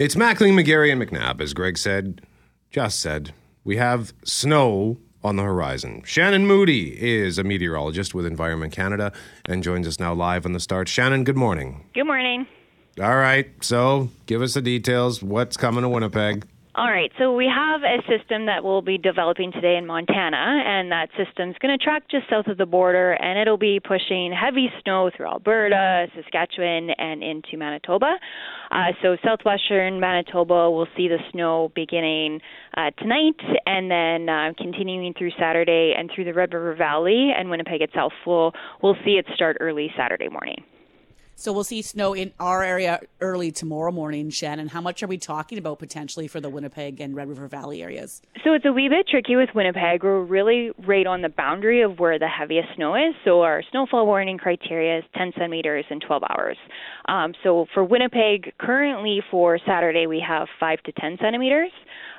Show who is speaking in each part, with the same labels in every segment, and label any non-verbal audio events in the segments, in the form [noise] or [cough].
Speaker 1: It's Mackling, McGarry, and McNabb, as Greg said, just said. We have snow on the horizon. Shannon Moody is a meteorologist with Environment Canada and joins us now live on the start. Shannon, good morning.
Speaker 2: Good morning.
Speaker 1: All right, so give us the details. What's coming to Winnipeg?
Speaker 2: All right, so we have a system that we'll be developing today in Montana, and that system's going to track just south of the border, and it'll be pushing heavy snow through Alberta, Saskatchewan, and into Manitoba. Uh, so southwestern Manitoba will see the snow beginning uh, tonight, and then uh, continuing through Saturday and through the Red River Valley and Winnipeg itself. We'll we'll see it start early Saturday morning.
Speaker 3: So we'll see snow in our area early tomorrow morning, Shannon. How much are we talking about potentially for the Winnipeg and Red River Valley areas?
Speaker 2: So it's a wee bit tricky with Winnipeg. We're really right on the boundary of where the heaviest snow is. So our snowfall warning criteria is 10 centimeters in 12 hours. Um, so for Winnipeg, currently for Saturday, we have 5 to 10 centimeters.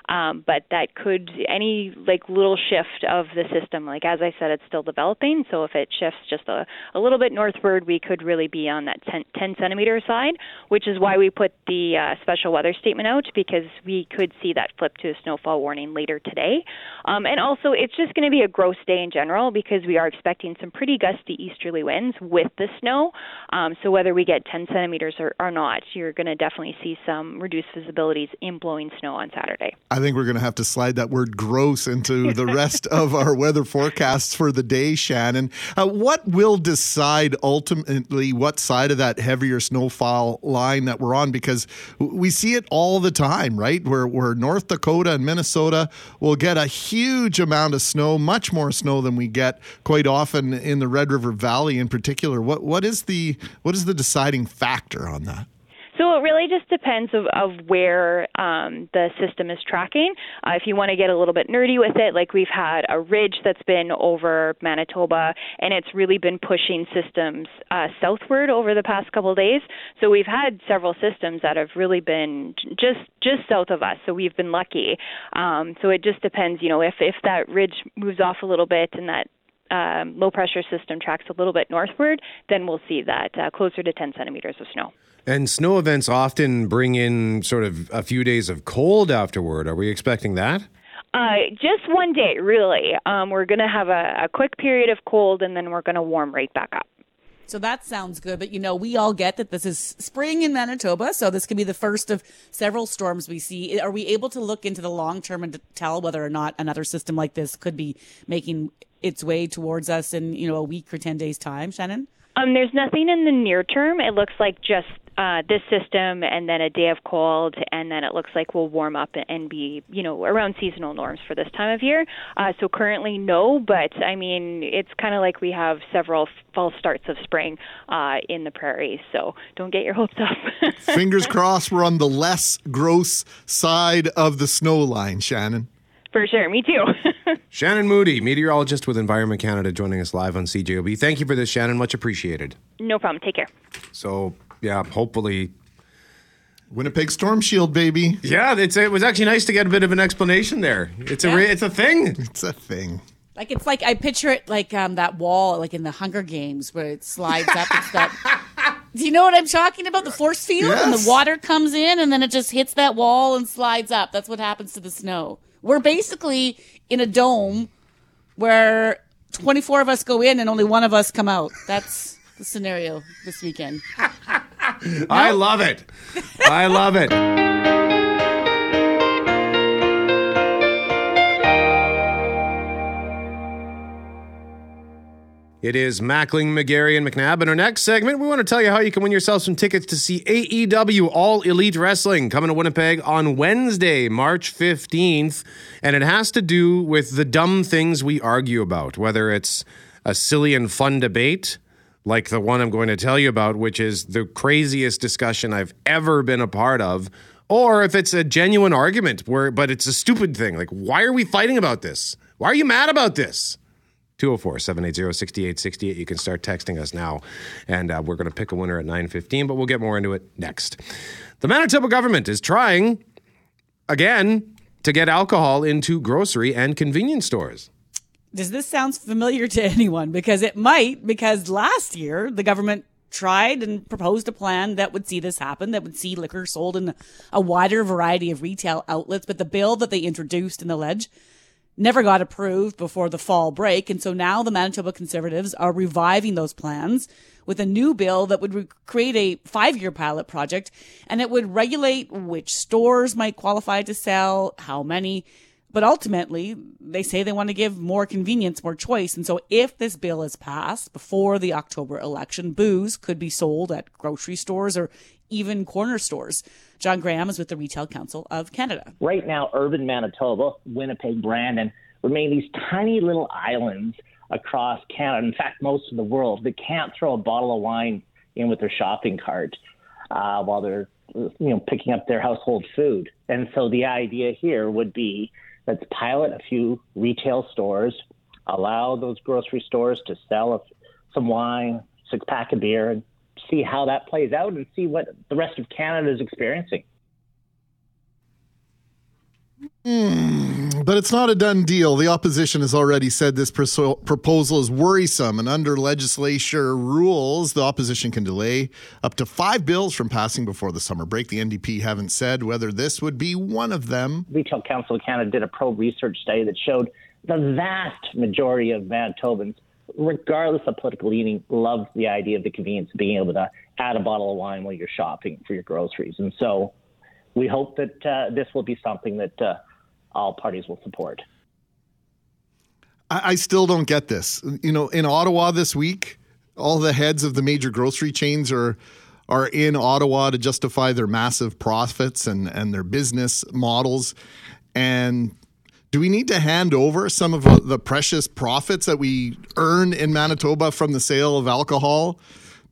Speaker 2: Um, but that could any like little shift of the system. Like as I said, it's still developing. So if it shifts just a, a little bit northward, we could really be on that 10, 10 centimeter side, which is why we put the uh, special weather statement out because we could see that flip to a snowfall warning later today. Um, and also, it's just going to be a gross day in general because we are expecting some pretty gusty easterly winds with the snow. Um, so whether we get 10 centimeters or, or not, you're going to definitely see some reduced visibilities in blowing snow on Saturday.
Speaker 4: I think we're going to have to slide that word gross into the rest of our weather forecasts for the day, Shannon. Uh, what will decide ultimately what side of that heavier snowfall line that we're on? Because we see it all the time, right? Where, where North Dakota and Minnesota will get a huge amount of snow, much more snow than we get quite often in the Red River Valley in particular. What, what, is, the, what is the deciding factor on that?
Speaker 2: So it really just depends of, of where um, the system is tracking. Uh, if you want to get a little bit nerdy with it, like we've had a ridge that's been over Manitoba, and it's really been pushing systems uh, southward over the past couple of days. So we've had several systems that have really been just just south of us. So we've been lucky. Um, so it just depends, you know, if if that ridge moves off a little bit and that um, low pressure system tracks a little bit northward, then we'll see that uh, closer to 10 centimeters of snow.
Speaker 1: And snow events often bring in sort of a few days of cold afterward. Are we expecting that?
Speaker 2: Uh, just one day, really. Um, we're going to have a, a quick period of cold and then we're going to warm right back up.
Speaker 3: So that sounds good. But you know, we all get that this is spring in Manitoba. So this could be the first of several storms we see. Are we able to look into the long term and tell whether or not another system like this could be making its way towards us in, you know, a week or 10 days time, Shannon?
Speaker 2: Um, there's nothing in the near term. It looks like just uh, this system and then a day of cold, and then it looks like we'll warm up and be, you know, around seasonal norms for this time of year. Uh, so currently, no, but I mean, it's kind of like we have several false starts of spring uh, in the prairies. So don't get your hopes up. [laughs]
Speaker 4: Fingers crossed we're on the less gross side of the snow line, Shannon.
Speaker 2: For sure, me too. [laughs]
Speaker 1: Shannon Moody, meteorologist with Environment Canada, joining us live on CJOB. Thank you for this, Shannon. Much appreciated.
Speaker 2: No problem. Take care.
Speaker 1: So, yeah, hopefully.
Speaker 4: Winnipeg Storm Shield, baby.
Speaker 1: Yeah, it's, it was actually nice to get a bit of an explanation there. It's
Speaker 3: Yeah.
Speaker 1: a it's a thing.
Speaker 4: It's a thing.
Speaker 3: Like it's like I picture it like um, that wall, like in the Hunger Games, where it slides up. It's that. [laughs] Do you know what I'm talking about? The force field, and the water comes in, and then it just hits that wall and slides up. That's what happens to the snow. We're basically in a dome where 24 of us go in and only one of us come out. That's the scenario this weekend. [laughs] [laughs]
Speaker 1: I love it. I love it. It is Mackling, McGarry, and McNabb. In our next segment, we want to tell you how you can win yourself some tickets to see AEW All Elite Wrestling coming to Winnipeg on Wednesday, March 15th. And it has to do with the dumb things we argue about, whether it's a silly and fun debate like the one I'm going to tell you about, which is the craziest discussion I've ever been a part of, or if it's a genuine argument where but it's a stupid thing. Like why are we fighting about this? Why are you mad about this? 204 780 6868. You can start texting us now, and uh, we're going to pick a winner at 9.15, but we'll get more into it next. The Manitoba government is trying, again, to get alcohol into grocery and convenience stores.
Speaker 3: Does this sound familiar to [laughs] anyone? Because it might, because last year the government tried and proposed a plan that would see this happen, that would see liquor sold in a wider variety of retail outlets. But the bill that they introduced in the ledge never got approved before the fall break. And so now the Manitoba Conservatives are reviving those plans with a new bill that would re- create a five year pilot project and it would regulate which stores might qualify to sell, how many. But ultimately, they say they want to give more convenience, more choice. And so if this bill is passed before the October election, booze could be sold at grocery stores or even corner stores. John Graham is with the Retail Council of Canada.
Speaker 5: Right now, urban Manitoba, Winnipeg, Brandon remain these tiny little islands across Canada, in fact, most of the world, that can't throw a bottle of wine in with their shopping cart uh, while they're you know picking up their household food. And so the idea here would be let's pilot a few retail stores, allow those grocery stores to sell a, some wine, six pack of beer, and see how that plays out and see what the rest of Canada is experiencing.
Speaker 4: Mm, but it's not a done deal. The opposition has already said this proposal is worrisome, and under legislature rules, the opposition can delay up to five bills from passing before the summer break. The NDP haven't said whether this would be one of them.
Speaker 5: Retail Council of Canada did a pro research study that showed the vast majority of Manitobans, regardless of political leaning, love the idea of the convenience of being able to add a bottle of wine while you're shopping for your groceries. And so we hope that uh, this will be something that uh, all parties will support.
Speaker 4: I, I still don't get this. You know, in Ottawa this week, all the heads of the major grocery chains are are in Ottawa to justify their massive profits and, and their business models. And do we need to hand over some of the precious profits that we earn in Manitoba from the sale of alcohol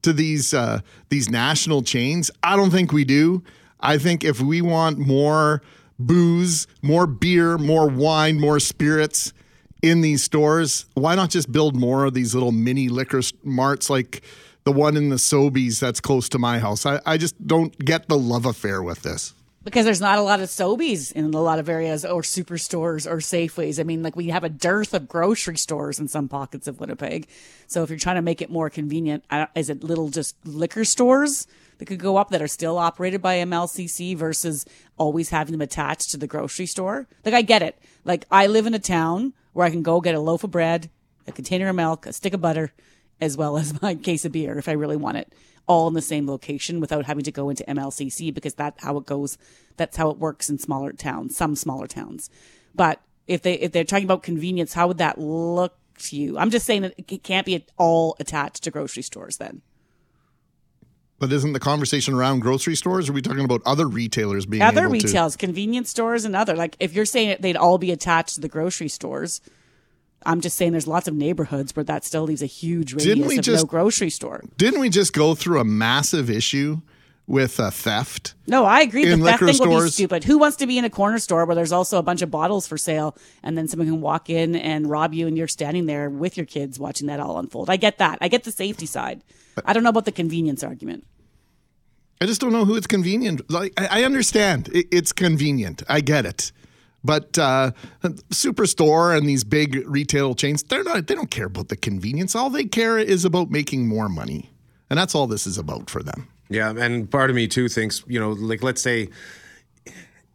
Speaker 4: to these uh, these national chains? I don't think we do. I think if we want more booze, more beer, more wine, more spirits in these stores, why not just build more of these little mini liquor marts like the one in the Sobeys that's close to my house? I, I just don't get the love affair with this
Speaker 3: because there's not a lot of Sobeys in a lot of areas or superstores or Safeways. I mean, like we have a dearth of grocery stores in some pockets of Winnipeg. So if you're trying to make it more convenient, is it little just liquor stores? That could go up that are still operated by MLCC versus always having them attached to the grocery store. Like I get it. Like I live in a town where I can go get a loaf of bread, a container of milk, a stick of butter, as well as [laughs] my case of beer if I really want it, all in the same location without having to go into MLCC because that's how it goes. That's how it works in smaller towns, some smaller towns. But if they if they're talking about convenience, how would that look to you? I'm just saying that it can't be all attached to grocery stores then.
Speaker 4: But isn't the conversation around grocery stores? Or are we talking about other retailers being
Speaker 3: other
Speaker 4: able
Speaker 3: retails, to... convenience stores, and other? Like if you're saying they'd all be attached to the grocery stores, I'm just saying there's lots of neighborhoods where that still leaves a huge radius didn't we of just, no grocery store.
Speaker 4: Didn't we just go through a massive issue with uh, theft?
Speaker 3: No, I agree. The theft thing stores. would be stupid. Who wants to be in a corner store where there's also a bunch of bottles for sale, and then someone can walk in and rob you, and you're standing there with your kids watching that all unfold? I get that. I get the safety side. I don't know about the convenience argument.
Speaker 4: I just don't know who it's convenient. Like I, understand it's convenient. I get it. But uh, Superstore and these big retail chains, they're not. They don't care about the convenience. All they care is about making more money, and that's all this is about for them.
Speaker 1: Yeah, and part of me too thinks, you know, like let's say,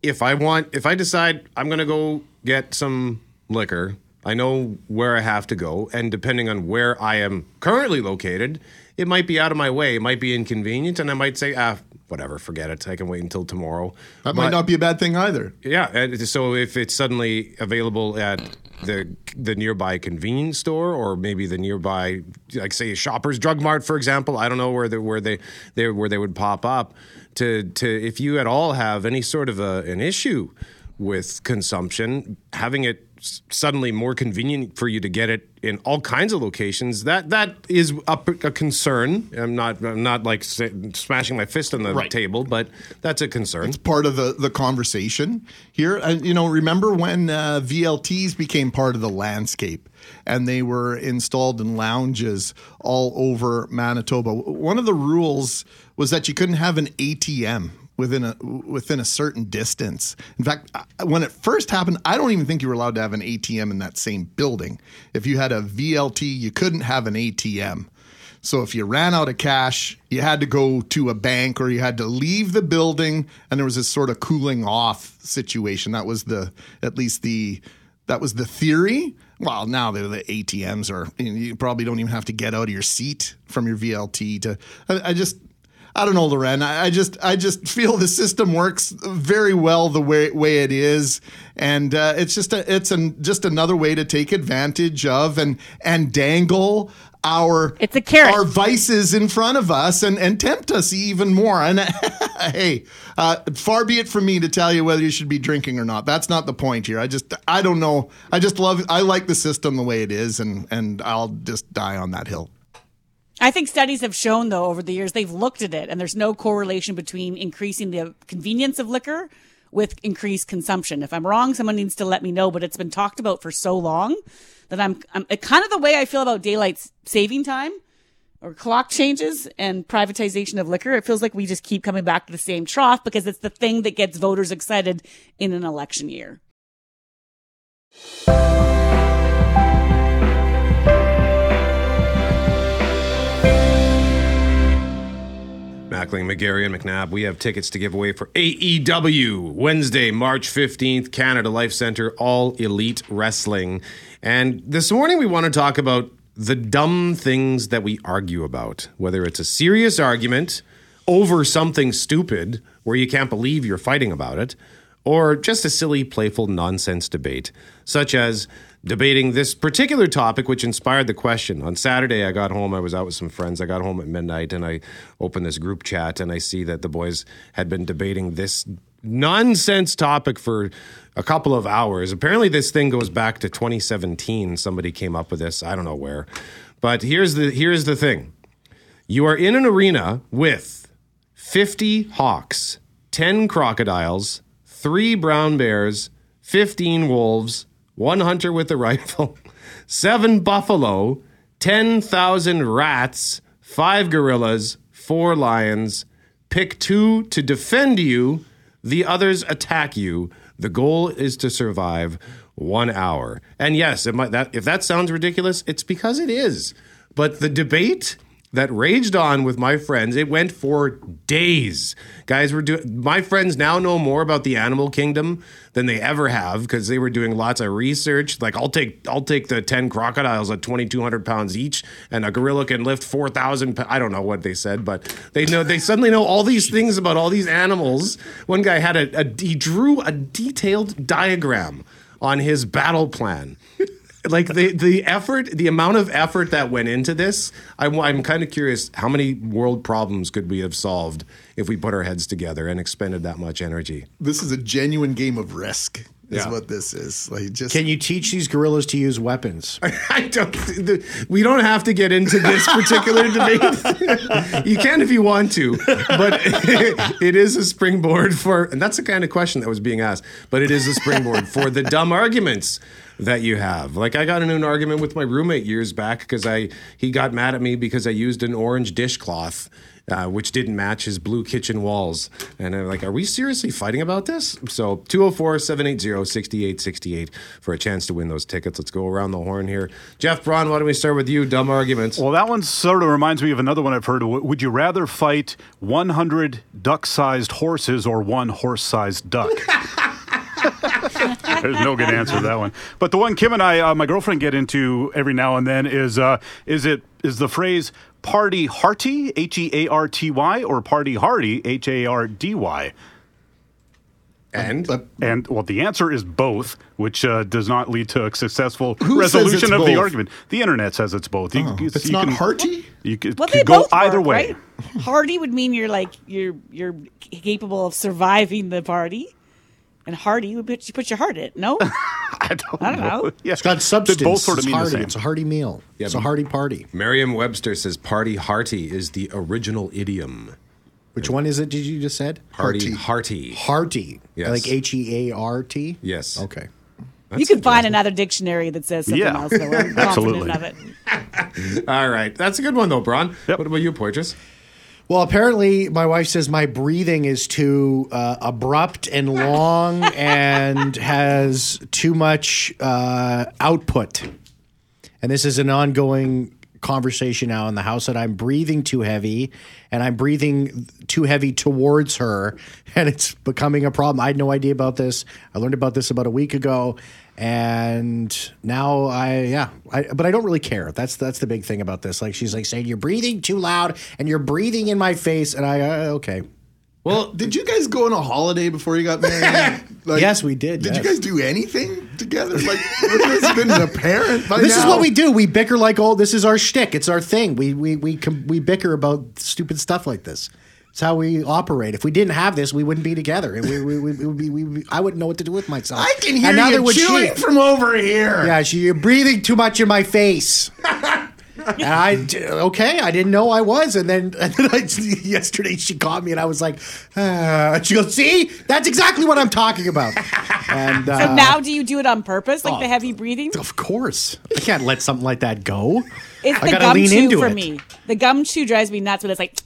Speaker 1: if I want, if I decide I'm going to go get some liquor, I know where I have to go, and depending on where I am currently located, it might be out of my way. It might be inconvenient, and I might say, ah, whatever, forget it. I can wait until tomorrow.
Speaker 4: That but, might not be a bad thing either.
Speaker 1: Yeah. So if it's suddenly available at the the nearby convenience store or maybe the nearby, like say, a Shoppers Drug Mart, for example, I don't know where they where they, they where they would pop up. To to if you at all have any sort of a, an issue with consumption, having it suddenly more convenient for you to get it in all kinds of locations. That that is a, a concern. I'm not I'm not like smashing my fist on the right. table, but that's a concern.
Speaker 4: It's part of the the conversation here. And you know, remember when uh, VLTs became part of the landscape and they were installed in lounges all over Manitoba. One of the rules was that you couldn't have an ATM within a within a certain distance. In fact, when it first happened, I don't even think you were allowed to have an ATM in that same building. If you had a VLT, you couldn't have an ATM. So if you ran out of cash, you had to go to a bank or you had to leave the building, and there was this sort of cooling off situation. That was the at least the that was the theory. Well, now the, ATMs are you probably don't even have to get out of your seat from your VLT to. I, I just I don't know, Loren. I, I, just I just [laughs] feel the system works very well the way way it is, and uh, it's just a it's an, just another way to take advantage of and and dangle our
Speaker 3: it's a carrot.
Speaker 4: our vices in front of us and and tempt us even more. And [laughs] hey, uh, far be it from me to tell you whether you should be drinking or not. That's not the point here. I just I don't know. I just love I like the system the way it is, and and I'll just die on that hill.
Speaker 3: I think studies have shown, though, over the years, they've looked at it, and there's no correlation between increasing the convenience of liquor with increased consumption. If I'm wrong, someone needs to let me know, but it's been talked about for so long that I'm, I'm kind of the way I feel about daylight saving time or clock changes and privatization of liquor. It feels like we just keep coming back to the same trough because it's the thing that gets voters excited in an election year.
Speaker 1: Mackling, McGarry, and McNabb, we have tickets to give away for AEW Wednesday, March 15th, Canada Life Center, All Elite Wrestling. And this morning we want to talk about the dumb things that we argue about, whether it's a serious argument over something stupid where you can't believe you're fighting about it, or just a silly, playful nonsense debate, such as debating this particular topic, which inspired the question. On Saturday, I got home. I was out with some friends. I got home at midnight and I opened this group chat and I see that the boys had been debating this nonsense topic for a couple of hours. Apparently, this thing goes back to 2017. Somebody came up with this. I don't know where. But here's the here's the thing. You are in an arena with 50 hawks, 10 crocodiles, 3 brown bears, 15 wolves, one hunter with a [laughs] rifle, seven buffalo, 10,000 rats, five gorillas, four lions. Pick two to defend you, the others attack you. The goal is to survive one hour. And yes, might, that, if that sounds ridiculous, it's because it is. But the debate that raged on with my friends. It went for days. Guys were doing my friends now know more about the animal kingdom than they ever have because they were doing lots of research. Like I'll take I'll take the 10 crocodiles at 2200 pounds each and a gorilla can lift 4000 I don't know what they said, but they know they suddenly know all these things about all these animals. One guy had a, a he drew a detailed diagram on his battle plan like the the effort, the amount of effort that went into this, I'm, I'm kind of curious how many world problems could we have solved if we put our heads together and expended that much energy.
Speaker 4: This is a genuine game of risk. Is yeah. what this is. Like, just
Speaker 6: can you teach these gorillas to use weapons? [laughs]
Speaker 1: I don't. We don't have to get into this particular debate. [laughs] you can if you want to, but [laughs] it is a springboard for, and that's the kind of question that was being asked. But it is a springboard for the dumb arguments that you have. Like I got into an argument with my roommate years back because I he got mad at me because I used an orange dishcloth. Uh, which didn't match his blue kitchen walls. And I'm like, are we seriously fighting about this? So 204 780 6868 for a chance to win those tickets. Let's go around the horn here. Jeff Braun, why don't we start with you? Dumb arguments.
Speaker 7: Well, that one sort of reminds me of another one I've heard. Would you rather fight 100 duck sized horses or one horse sized duck? [laughs] There's no good answer to that one. But the one Kim and I, uh, my girlfriend, get into every now and then is uh, is it is the phrase "party hearty" H E A R T Y or "party hardy" H A R D Y.
Speaker 1: And
Speaker 7: and well, the answer is both, which uh, does not lead to a successful resolution of both? the argument. The internet says it's both.
Speaker 4: You, oh, it's you not can, hearty.
Speaker 7: You could, well, could go either work, way.
Speaker 3: Right? Hardy would mean you're like you're you're capable of surviving the party. And hardy, you put, you put your heart in it. No, [laughs]
Speaker 7: I don't. I don't know.
Speaker 6: know. Yeah. It's got substance. both sort of it's hearty. It's a hearty meal. Yeah, it's a hearty party.
Speaker 1: Merriam-Webster says "party hearty" is the original idiom.
Speaker 6: Which one is it? Did you just said
Speaker 1: hearty? Hearty.
Speaker 6: Hearty. Yes. Like H E A R T.
Speaker 1: Yes.
Speaker 6: Okay.
Speaker 3: That's you can find another dictionary that says something yeah. else. So I'm [laughs] Absolutely. of
Speaker 1: it. [laughs] All right, that's a good one though, Braun. Yep. What about you, Poitras?
Speaker 6: Well, apparently, my wife says my breathing is too uh, abrupt and long [laughs] and has too much uh, output. And this is an ongoing conversation now in the house that I'm breathing too heavy and I'm breathing too heavy towards her [laughs] and it's becoming a problem. I had no idea about this. I learned about this about a week ago and now I yeah, I, but I don't really care. That's that's the big thing about this. Like she's like saying you're breathing too loud and you're breathing in my face and I uh, okay.
Speaker 4: Well, did you guys go on a holiday before you got married? [laughs] Like,
Speaker 6: Yes, we did,
Speaker 4: Did you guys do anything together? Like, this been apparent by
Speaker 6: This is what we do. We bicker like oh, this is our shtick. It's our thing. We we we we bicker about stupid stuff like this. It's how we operate. If we didn't have this, we wouldn't be together. And we, we, we, we, would be, we, we- I wouldn't know what to do with myself.
Speaker 4: I can hear
Speaker 6: And neither
Speaker 4: you
Speaker 6: would she.
Speaker 4: chewing from over here.
Speaker 6: Yeah, she, you're breathing too much in my face. and I okay, I didn't know I was, and then [laughs] and then I, yesterday she caught me, and I was like, ah. she goes, "See, that's exactly what I'm talking about." And uh,
Speaker 3: So now, do you do it on purpose, like
Speaker 6: oh.
Speaker 3: the heavy breathing?
Speaker 6: of course, I can't let something like that go.
Speaker 3: It's
Speaker 6: I
Speaker 3: the
Speaker 6: gotta
Speaker 3: gum
Speaker 6: lean
Speaker 3: chew
Speaker 6: into
Speaker 3: for
Speaker 6: it.
Speaker 3: me. The gum chew drives me nuts, but it's like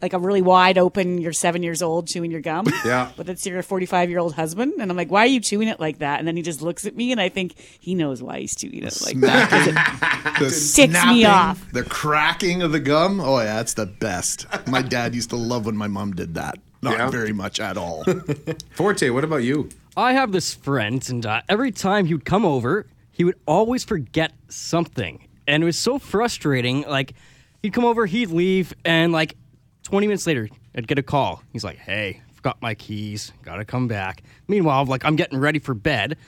Speaker 3: like a really wide open. You're seven years old chewing your gum. [laughs]
Speaker 1: Yeah.
Speaker 3: but it's your 45 year old husband, and I'm like, why are you chewing it like that? And then he just looks at me, and I think he knows why he's chewing it like that. 'cause [laughs] it-
Speaker 4: The
Speaker 3: Ticks me
Speaker 4: snapping,
Speaker 3: off.
Speaker 4: The cracking of the gum. Oh yeah, that's the best. My dad used to love when my mom did that. Not
Speaker 1: Yeah.
Speaker 4: very much at all. [laughs]
Speaker 1: Forte, what about you?
Speaker 8: I have this friend, and uh, every time he would come over, he would always forget something. And it was so frustrating. Like, he'd come over, he'd leave, and like 20 minutes later, I'd get a call. He's like, hey, forgot my keys, gotta come back. Meanwhile, like, I'm getting ready for bed.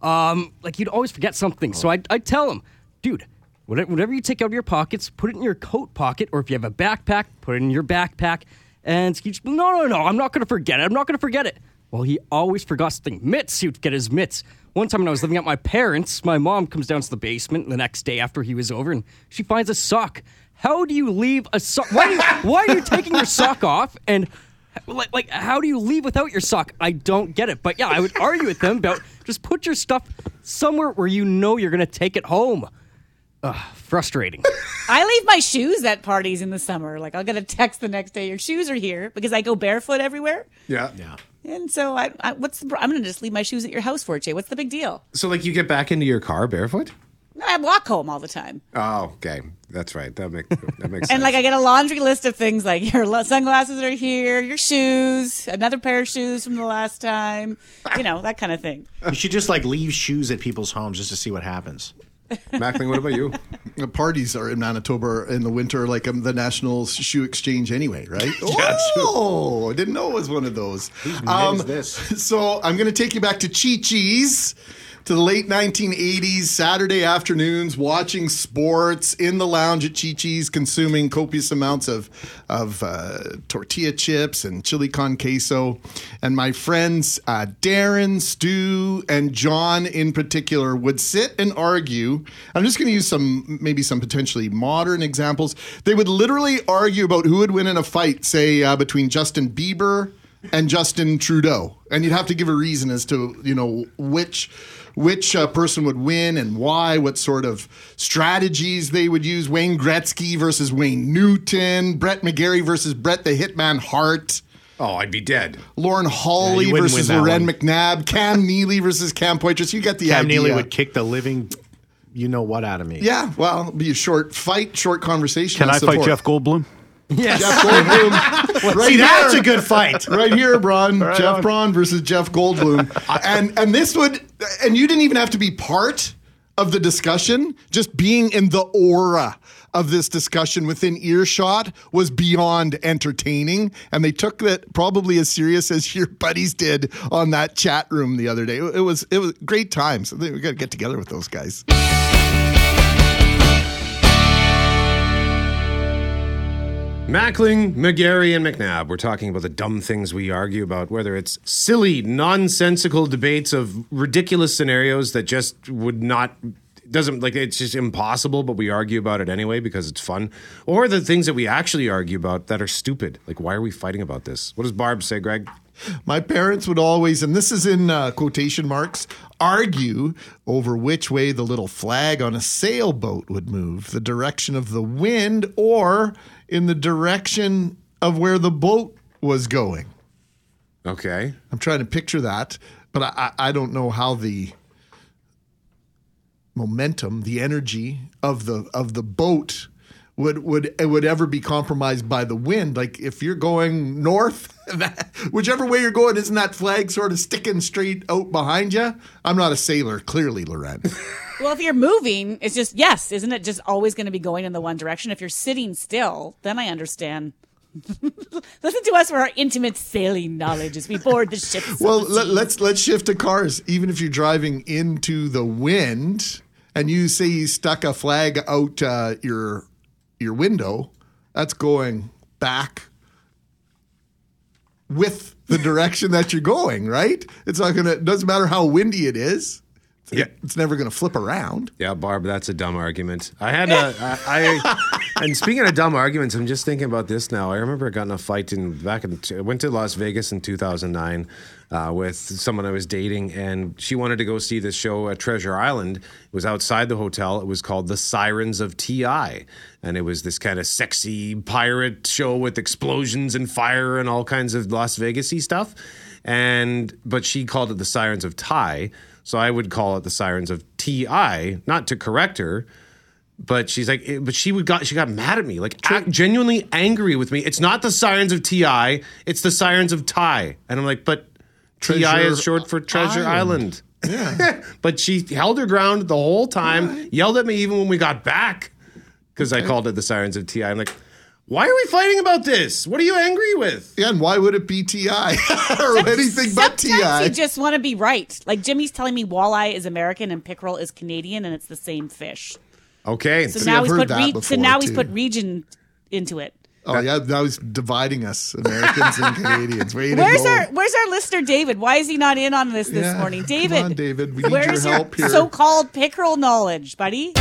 Speaker 8: Um, like, he'd always forget something. So I'd, I'd tell him, dude, whatever you take out of your pockets, put it in your coat pocket, or if you have a backpack, put it in your backpack. And he just, no, no, no, I'm not going to forget it. I'm not going to forget it. Well, he always forgot something. Mitts, he would get his mitts. One time when I was living at my parents', my mom comes down to the basement the next day after he was over, and she finds a sock. How do you leave a sock? Why, why are you taking your sock off? And like, like, how do you leave without your sock? I don't get it. But yeah, I would argue with them about just put your stuff somewhere where you know you're going to take it home. Ugh, frustrating. [laughs]
Speaker 3: I leave my shoes at parties in the summer. Like I'll get a text the next day, your shoes are here because I go barefoot everywhere.
Speaker 1: Yeah.
Speaker 6: Yeah.
Speaker 3: And so I, I what's the, I'm going to just leave my shoes at your house for it, Jay. What's the big deal?
Speaker 1: So, like, you get back into your car barefoot?
Speaker 3: I walk home all the time.
Speaker 1: Oh, okay. That's right. That, make, that makes sense. [laughs]
Speaker 3: And like I get a laundry list of things like your sunglasses are here, your shoes, another pair of shoes from the last time, you know, that kind of thing.
Speaker 6: You should just like leave shoes at people's homes just to see what happens.
Speaker 1: Mackling, what about you?
Speaker 4: the parties are in Manitoba in the winter, like um, the National Shoe Exchange, anyway, right? [laughs] oh, I didn't know it was one of those. Um,
Speaker 6: this? [laughs]
Speaker 4: So I'm going to take you back to Chi Chi's. To the late 1980s, Saturday afternoons, watching sports in the lounge at Chi Chi's, consuming copious amounts of of uh, tortilla chips and chili con queso. And my friends uh, Darren, Stu, and John in particular would sit and argue. I'm just going to use some maybe some potentially modern examples. They would literally argue about who would win in a fight, say uh, between Justin Bieber and Justin Trudeau, and you'd have to give a reason as to you know which which uh, person would win and why, what sort of strategies they would use. Wayne Gretzky versus Wayne Newton, Brett McGarry versus Brett the Hitman Hart.
Speaker 1: Oh, I'd be dead.
Speaker 4: Lauren Holly
Speaker 6: you wouldn't
Speaker 4: versus
Speaker 6: win that
Speaker 4: Loren
Speaker 6: one.
Speaker 4: McNabb, Cam [laughs] Neely versus Cam Poitras. You get the
Speaker 6: Cam
Speaker 4: idea.
Speaker 6: Cam Neely would kick the living, you know what, out of me.
Speaker 4: yeah, well, it'll be a short fight, short conversation.
Speaker 7: Can I fight. Jeff Goldblum?
Speaker 8: Yes.
Speaker 4: Jeff Goldblum. [laughs] right
Speaker 6: See, that's a good fight.
Speaker 4: right here, Braun.
Speaker 7: Right
Speaker 4: Jeff
Speaker 7: on.
Speaker 4: Braun versus Jeff Goldblum. and and this would and you didn't even have to be part of the discussion. Just being in the aura of this discussion within earshot was beyond entertaining. And they took that probably as serious as your buddies did on that chat room the other day. It was it was great times. We got to get together with those guys.
Speaker 1: Mackling, McGarry, and McNabb. We're talking about the dumb things we argue about, whether it's silly, nonsensical debates of ridiculous scenarios that just would not doesn't like it's just impossible, but we argue about it anyway because it's fun, or the things that we actually argue about that are stupid. Like, why are we fighting about this? What does Barb say, Greg?
Speaker 4: My parents would always, and this is in uh, quotation marks, argue over which way the little flag on a sailboat would move the direction of the wind or in the direction of where the boat was going.
Speaker 1: Okay.
Speaker 4: I'm trying to picture that, but I, I I don't know how the momentum, the energy of the of the boat would would would ever be compromised by the wind. Like if you're going north, [laughs] whichever way you're going, isn't that flag sort of sticking straight out behind you? I'm not a sailor, clearly, Loren. [laughs]
Speaker 3: Well, if you're moving, it's just yes, isn't it just always going to be going in the one direction? If you're sitting still, then I understand. [laughs] Listen to us for our intimate sailing knowledge as we board the ship.
Speaker 4: well, let, let's let's shift to cars. Even if you're driving into the wind, and you say you stuck a flag out uh, your your window, that's going back with the direction that you're going, right? It's not gonna. It doesn't matter how windy it is. It's,
Speaker 1: Yeah.
Speaker 4: it's never gonna flip around.
Speaker 1: Yeah, Barb, that's a dumb argument. I had a, I, I, [laughs] and speaking of dumb arguments, I'm just thinking about this now. I remember I got in a fight in back in, I went to Las Vegas in 2009 uh, with someone I was dating, and she wanted to go see this show at Treasure Island. It was outside the hotel. It was called The Sirens of Ti, and it was this kind of sexy pirate show with explosions and fire and all kinds of Las Vegasy stuff. And but she called it The Sirens of Ti. So I would call it the sirens of TI, not to correct her, but she's like, eh, but she would got she got mad at me, like act, genuinely angry with me. It's not the sirens of TI, it's the sirens of Ty, and I'm like, but TI is short for Treasure
Speaker 4: Island.
Speaker 1: Island.
Speaker 4: Yeah. [laughs]
Speaker 1: but she held her ground the whole time, yelled at me even when we got back because I called it the sirens of TI. I'm like, why are we fighting about this? What are you angry with?
Speaker 4: yeah, and why would it be Ti [laughs] or anything but
Speaker 3: Sometimes you just want to be right. Like Jimmy's telling me walleye is American and pickerel is Canadian, and it's the same fish.
Speaker 1: Okay,
Speaker 3: So
Speaker 1: so
Speaker 3: now
Speaker 4: I've
Speaker 3: he's put re- so
Speaker 4: before,
Speaker 3: now he's put region into it.
Speaker 4: Oh yeah, that was dividing us, Americans and [laughs] Canadians. Way
Speaker 3: Where's
Speaker 4: go.
Speaker 3: our Where's our listener David? Why is he not in on this this
Speaker 4: Yeah,
Speaker 3: morning,
Speaker 4: come
Speaker 3: David?
Speaker 4: on, David. We need
Speaker 3: where's
Speaker 4: your help here.
Speaker 3: so-called pickerel knowledge, buddy?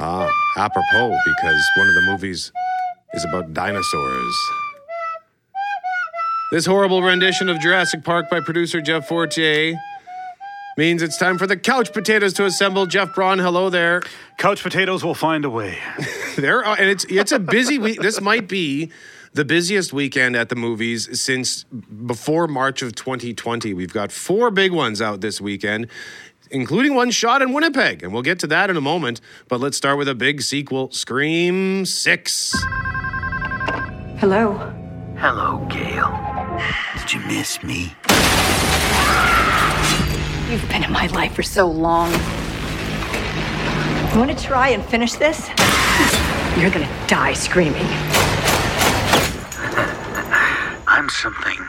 Speaker 1: Ah, apropos, because one of the movies is about dinosaurs. This horrible rendition of Jurassic Park by producer Jeff Fortier means it's time for the couch potatoes to assemble. Jeff Braun, hello there.
Speaker 7: Couch potatoes will find a way. [laughs]
Speaker 1: There are, and it's it's a busy week. This might be the busiest weekend at the movies since before March of 2020. We've got four big ones out this weekend, including one shot in Winnipeg, and we'll get to that in a moment. But let's start with a big sequel, Scream Six.
Speaker 9: Hello.
Speaker 10: Hello, Gail. Did you miss me?
Speaker 9: You've been in my life for so long. You want to try and finish this? You're gonna die screaming.
Speaker 10: I'm something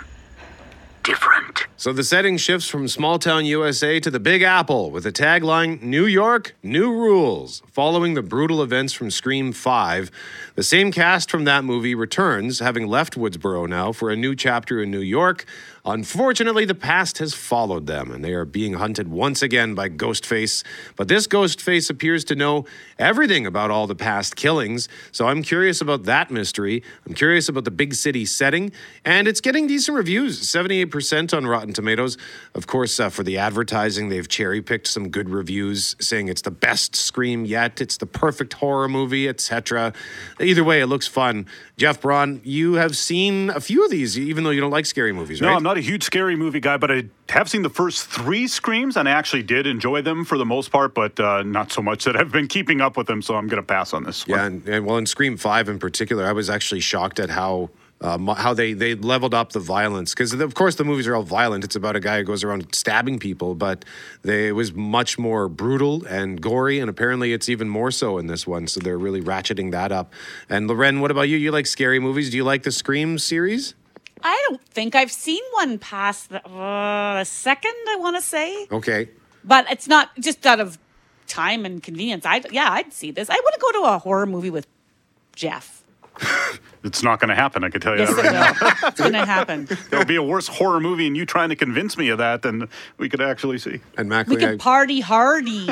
Speaker 10: different.
Speaker 1: So the setting shifts from small town USA to the Big Apple with the tagline New York, New Rules. Following the brutal events from Scream 5, the same cast from that movie returns, having left Woodsboro now for a new chapter in New York. Unfortunately, the past has followed them, and they are being hunted once again by Ghostface. But this Ghostface appears to know everything about all the past killings, so I'm curious about that mystery. I'm curious about the big city setting, and it's getting decent reviews 78% on Rotten Tomatoes. Of course, uh, for the advertising, they've cherry picked some good reviews saying it's the best Scream yet, it's the perfect horror movie, etc. Either way, it looks fun. Jeff Braun, you have seen a few of these, even though you don't like scary movies,
Speaker 7: No,
Speaker 1: right?
Speaker 7: I'm not a huge scary movie guy, but I have seen the first three Screams, and I actually did enjoy them for the most part, but uh, not so much that I've been keeping up with them, so I'm going to pass on this one.
Speaker 1: Yeah, and, and well, in Scream Five in particular, I was actually shocked at how. Uh, how they, they leveled up the violence because of course the movies are all violent. It's about a guy who goes around stabbing people, but they, it was much more brutal and gory, and apparently it's even more so in this one. So they're really ratcheting that up. And Loren, what about you? You like scary movies? Do you like the Scream series?
Speaker 3: I don't think I've seen one past the, uh, second. I want to say,
Speaker 1: Okay,
Speaker 3: but it's not just out of time and convenience. I yeah, I'd see this. I want to go to a horror movie with Jeff. [laughs]
Speaker 7: It's not going to happen, I can tell you
Speaker 3: Yes,
Speaker 7: that
Speaker 3: it
Speaker 7: right now.
Speaker 3: will. It's going to happen. [laughs]
Speaker 7: There'll be a worse horror movie, and you trying to convince me of that than we could actually see.
Speaker 1: and
Speaker 3: We
Speaker 1: Mackley. I-
Speaker 3: could party hardy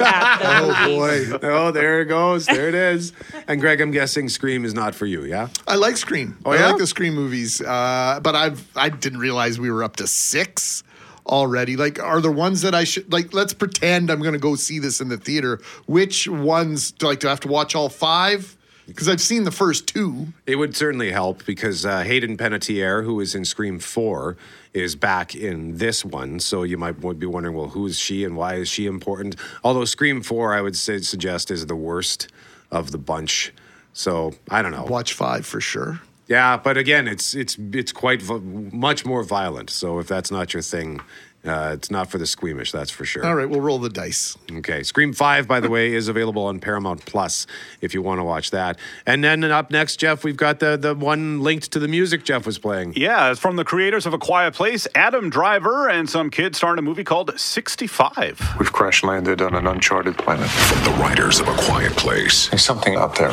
Speaker 4: Oh boy,
Speaker 1: oh, there it goes. There it is. And Greg, I'm guessing Scream is not for you, yeah?
Speaker 4: I like Scream.
Speaker 1: Oh,
Speaker 4: I
Speaker 1: yeah?
Speaker 4: like the Scream movies, uh, but I've I didn't realize we were up to six already. Like, are there ones that I should like? Let's pretend I'm going to go see this in the theater. Which ones? Do, like, do I have to watch all five Because I've seen the first two.
Speaker 1: It would certainly help because uh, Hayden Panettiere, who is in Scream 4, is back in this one. So you might be wondering, well, who is she and why is she important? Although Scream 4, I would say, suggest, is the worst of the bunch. So I don't know.
Speaker 4: Watch five for sure.
Speaker 1: Yeah, but again, it's it's it's quite v- much more violent. So if that's not your thing, uh, it's not for the squeamish. That's for sure.
Speaker 4: All right, we'll roll the dice.
Speaker 1: Okay. Scream 5, by the way, is available on Paramount Plus if you want to watch that. And then up next, Jeff, we've got the, the one linked to the music Jeff was playing.
Speaker 7: Yeah, it's from the creators of A Quiet Place, Adam Driver, and some kids starring a movie called 65.
Speaker 11: We've crash landed on an uncharted planet.
Speaker 12: From the writers of A Quiet Place.
Speaker 11: There's something up there.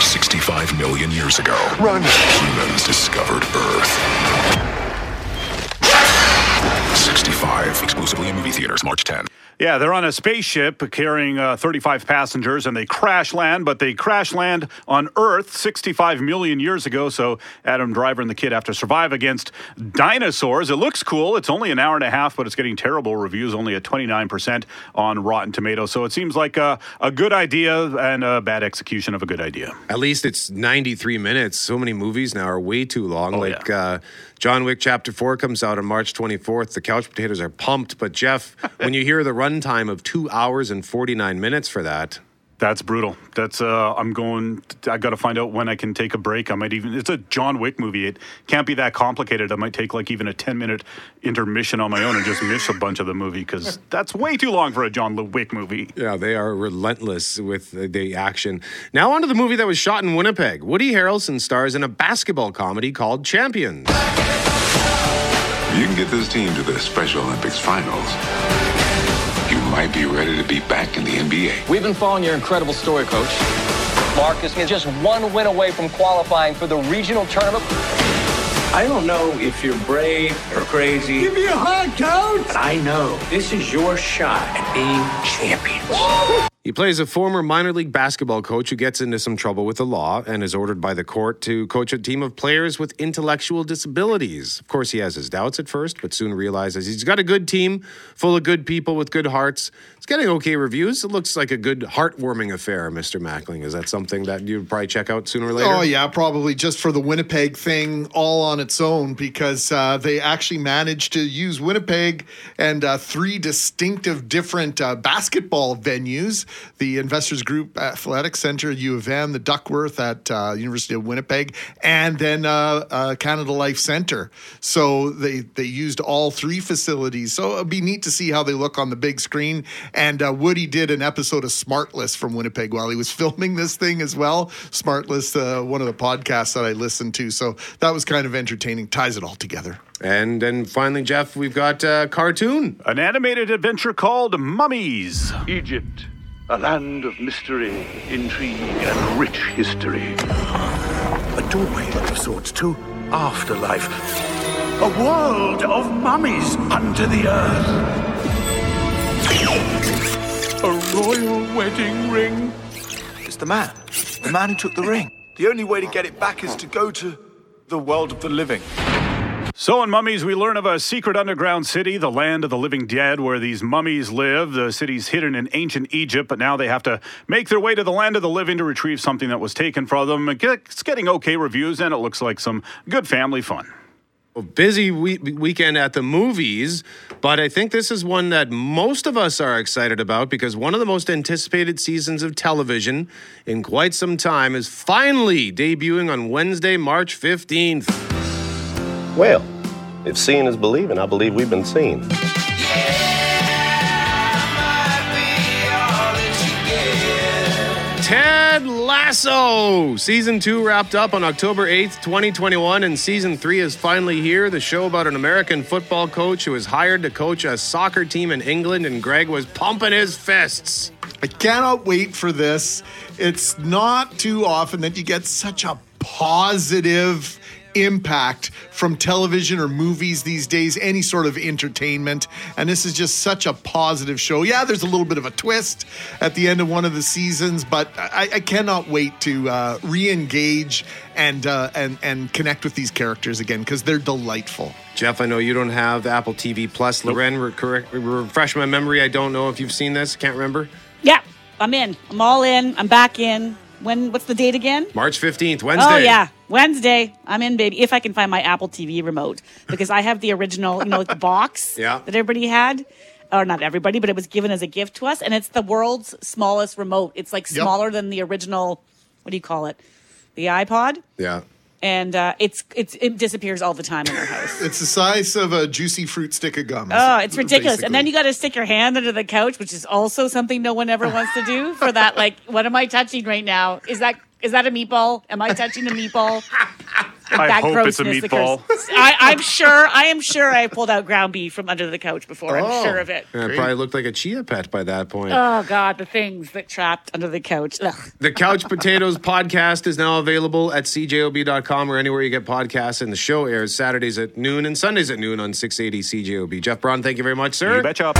Speaker 12: 65 million years ago,
Speaker 11: Run!
Speaker 12: humans discovered Earth. Exclusively in movie theaters, March 10.
Speaker 7: Yeah, they're on a spaceship carrying uh, 35 passengers and they crash land, but they crash land on Earth 65 million years ago. So Adam Driver and the kid have to survive against dinosaurs. It looks cool. It's only an hour and a half, but it's getting terrible reviews, only at 29% on Rotten Tomatoes. So it seems like a, a good idea and a bad execution of a good idea.
Speaker 1: At least it's 93 minutes. So many movies now are way too long.
Speaker 7: Oh,
Speaker 1: like uh, John Wick Chapter 4 comes out on March 24th. The couch potatoes are pumped. But Jeff, [laughs] when you hear the runtime of two hours and 49 minutes for that,
Speaker 7: That's brutal. That's uh, I'm going. I got to find out when I can take a break. I might even. It's a John Wick movie. It can't be that complicated. I might take like even a 10 minute intermission on my own and just [laughs] miss a bunch of the movie because that's way too long for a John Wick movie.
Speaker 1: yeah, they are relentless with the, the action. Now, on to the movie that was shot in Winnipeg. Woody Harrelson stars in a basketball comedy called Champions.
Speaker 13: You can get this team to the Special Olympics finals. You might be ready to be back in the NBA.
Speaker 14: We've been following your incredible story, Coach. Marcus is just one win away from qualifying for the regional tournament.
Speaker 10: I don't know if you're brave or crazy. Give me a hug, coach! But I know this is your shot at being champions.
Speaker 1: He plays a former minor league basketball coach who gets into some trouble with the law and is ordered by the court to coach a team of players with intellectual disabilities. Of course, he has his doubts at first, but soon realizes he's got a good team full of good people with good hearts. It's getting okay reviews. It looks like a good, heartwarming affair, Mr. Mackling. Is that something that you'd probably check out sooner or later?
Speaker 4: Oh yeah, probably just for the Winnipeg thing all on its own because uh, they actually managed to use Winnipeg and uh, three distinctive different uh, basketball venues: the Investors Group Athletic Center, U of M, the Duckworth at uh, University of Winnipeg, and then uh, uh, Canada Life Center. So they they used all three facilities. So it'd be neat to see how they look on the big screen. And uh, Woody did an episode of Smartless from Winnipeg while he was [laughs] filming this thing as well. Smartless, uh, one of the podcasts that I listened to. So that was kind of entertaining. Ties it all together.
Speaker 1: And then finally, Jeff, we've got a cartoon.
Speaker 7: An animated adventure called Mummies.
Speaker 15: Egypt, a land of mystery, intrigue, and rich history. A doorway of sorts to afterlife. A world of mummies under the earth. A royal wedding ring.
Speaker 10: It's the man. The man who took the ring. The only way to get it back is to go to the world of the living.
Speaker 7: So in Mummies, we learn of a secret underground city, the land of the living dead, where these mummies live. The city's hidden in ancient Egypt, but now they have to make their way to the land of the living to retrieve something that was taken from them. It's getting okay reviews, and it looks like some good family fun.
Speaker 1: A busy we- weekend at the movies, but I think this is one that most of us are excited about because one of the most anticipated seasons of television in quite some time is finally debuting on Wednesday, March 15th.
Speaker 16: Well, if seeing is believing, I believe we've been seen.
Speaker 1: Lasso! Season 2 wrapped up on October 8th, 2021, and Season 3 is finally here. The show about an American football coach who was hired to coach a soccer team in England, and Greg was pumping his fists.
Speaker 4: I cannot wait for this. It's not too often that you get such a positive impact from television or movies these days, any sort of entertainment. And this is just such a positive show. Yeah, there's a little bit of a twist at the end of one of the seasons, but I, I cannot wait to uh, re-engage and uh, and and connect with these characters again because they're delightful.
Speaker 1: Jeff, I know you don't have Apple TV Plus. Loren, re- correct, refresh my memory. I don't know if you've seen this. Can't remember.
Speaker 3: Yeah, I'm in. I'm all in. I'm back in. When? What's the date again?
Speaker 1: March 15th, Wednesday.
Speaker 3: Oh yeah, Wednesday. I'm in, baby. If I can find my Apple TV remote, because I have the original, you know, the [laughs] box
Speaker 1: Yeah.
Speaker 3: that everybody had, or not everybody, but it was given as a gift to us, and it's the world's smallest remote. It's like
Speaker 4: Yep.
Speaker 3: smaller than the original. What do you call it? The iPod,
Speaker 1: Yeah.
Speaker 3: And uh, it's it's it disappears all the time in our house.
Speaker 4: It's the size of a juicy fruit stick of gum.
Speaker 3: Oh, it's ridiculous. And then you got to stick your hand under the couch, which is also something no one ever wants to do for that. Like, what am I touching right now? Is that is that a meatball? Am I touching a meatball? Like,
Speaker 7: I
Speaker 3: that
Speaker 7: hope it's a
Speaker 3: grossness
Speaker 7: meatball.
Speaker 3: I, I'm sure. I am sure I pulled out ground beef from under the couch before. I'm
Speaker 1: Oh.
Speaker 3: sure of it.
Speaker 1: Yeah, it probably looked like a chia pet by that point.
Speaker 3: Oh God, the things that trapped under the couch. Ugh.
Speaker 1: The Couch Potatoes podcast is now available at cjob.com or anywhere you get podcasts, and the show airs Saturdays at noon and Sundays at noon on 680 CJOB. Jeff Braun, thank you very much, sir.
Speaker 7: You betcha.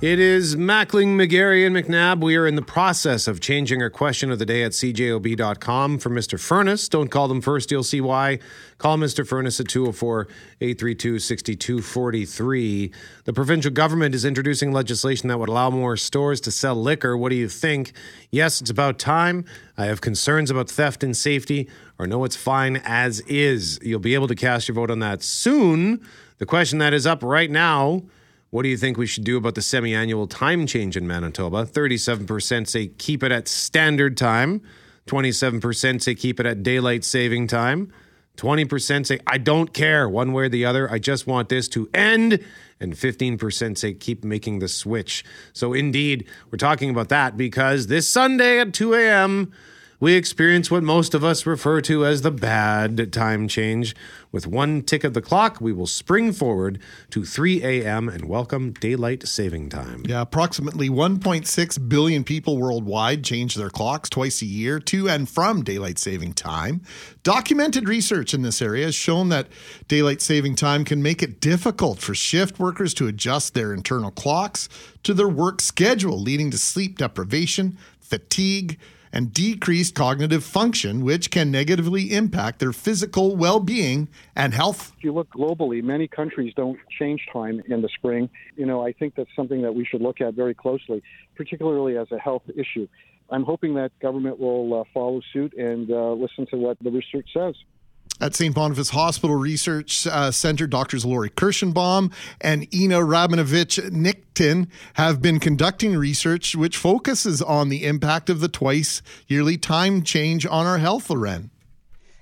Speaker 1: It is Mackling, McGarry, and McNabb. We are in the process of changing our question of the day at cjob.com for Mr. Furnace. Don't call them first, you'll see why. Call Mr. Furnace at 204 832 6243. The provincial government is introducing legislation that would allow more stores to sell liquor. What do you think? Yes, it's about time. I have concerns about theft and safety, or no, it's fine as is. You'll be able to cast your vote on that soon. The question that is up right now. What do you think we should do about the semi annual time change in Manitoba? 37% say keep it at standard time. 27% say keep it at daylight saving time. 20% say I don't care one way or the other. I just want this to end. And 15% say keep making the switch. So, indeed, we're talking about that because this Sunday at 2 a.m., we experience what most of us refer to as the bad time change. With one tick of the clock, we will spring forward to 3 a.m. and welcome daylight saving time.
Speaker 4: Yeah, approximately 1.6 billion people worldwide change their clocks twice a year to and from daylight saving time. Documented research in this area has shown that daylight saving time can make it difficult for shift workers to adjust their internal clocks to their work schedule, leading to sleep deprivation, fatigue, and decreased cognitive function, which can negatively impact their physical well being and health.
Speaker 17: If you look globally, many countries don't change time in the spring. You know, I think that's something that we should look at very closely, particularly as a health issue. I'm hoping that government will uh, follow suit and uh, listen to what the research says.
Speaker 4: At St. Boniface Hospital Research uh, Center, Doctors Lorrie Kirshenbaum and Inna Rabinovich-Nikitin have been conducting research which focuses on the impact of the twice yearly time change on our health, Loren.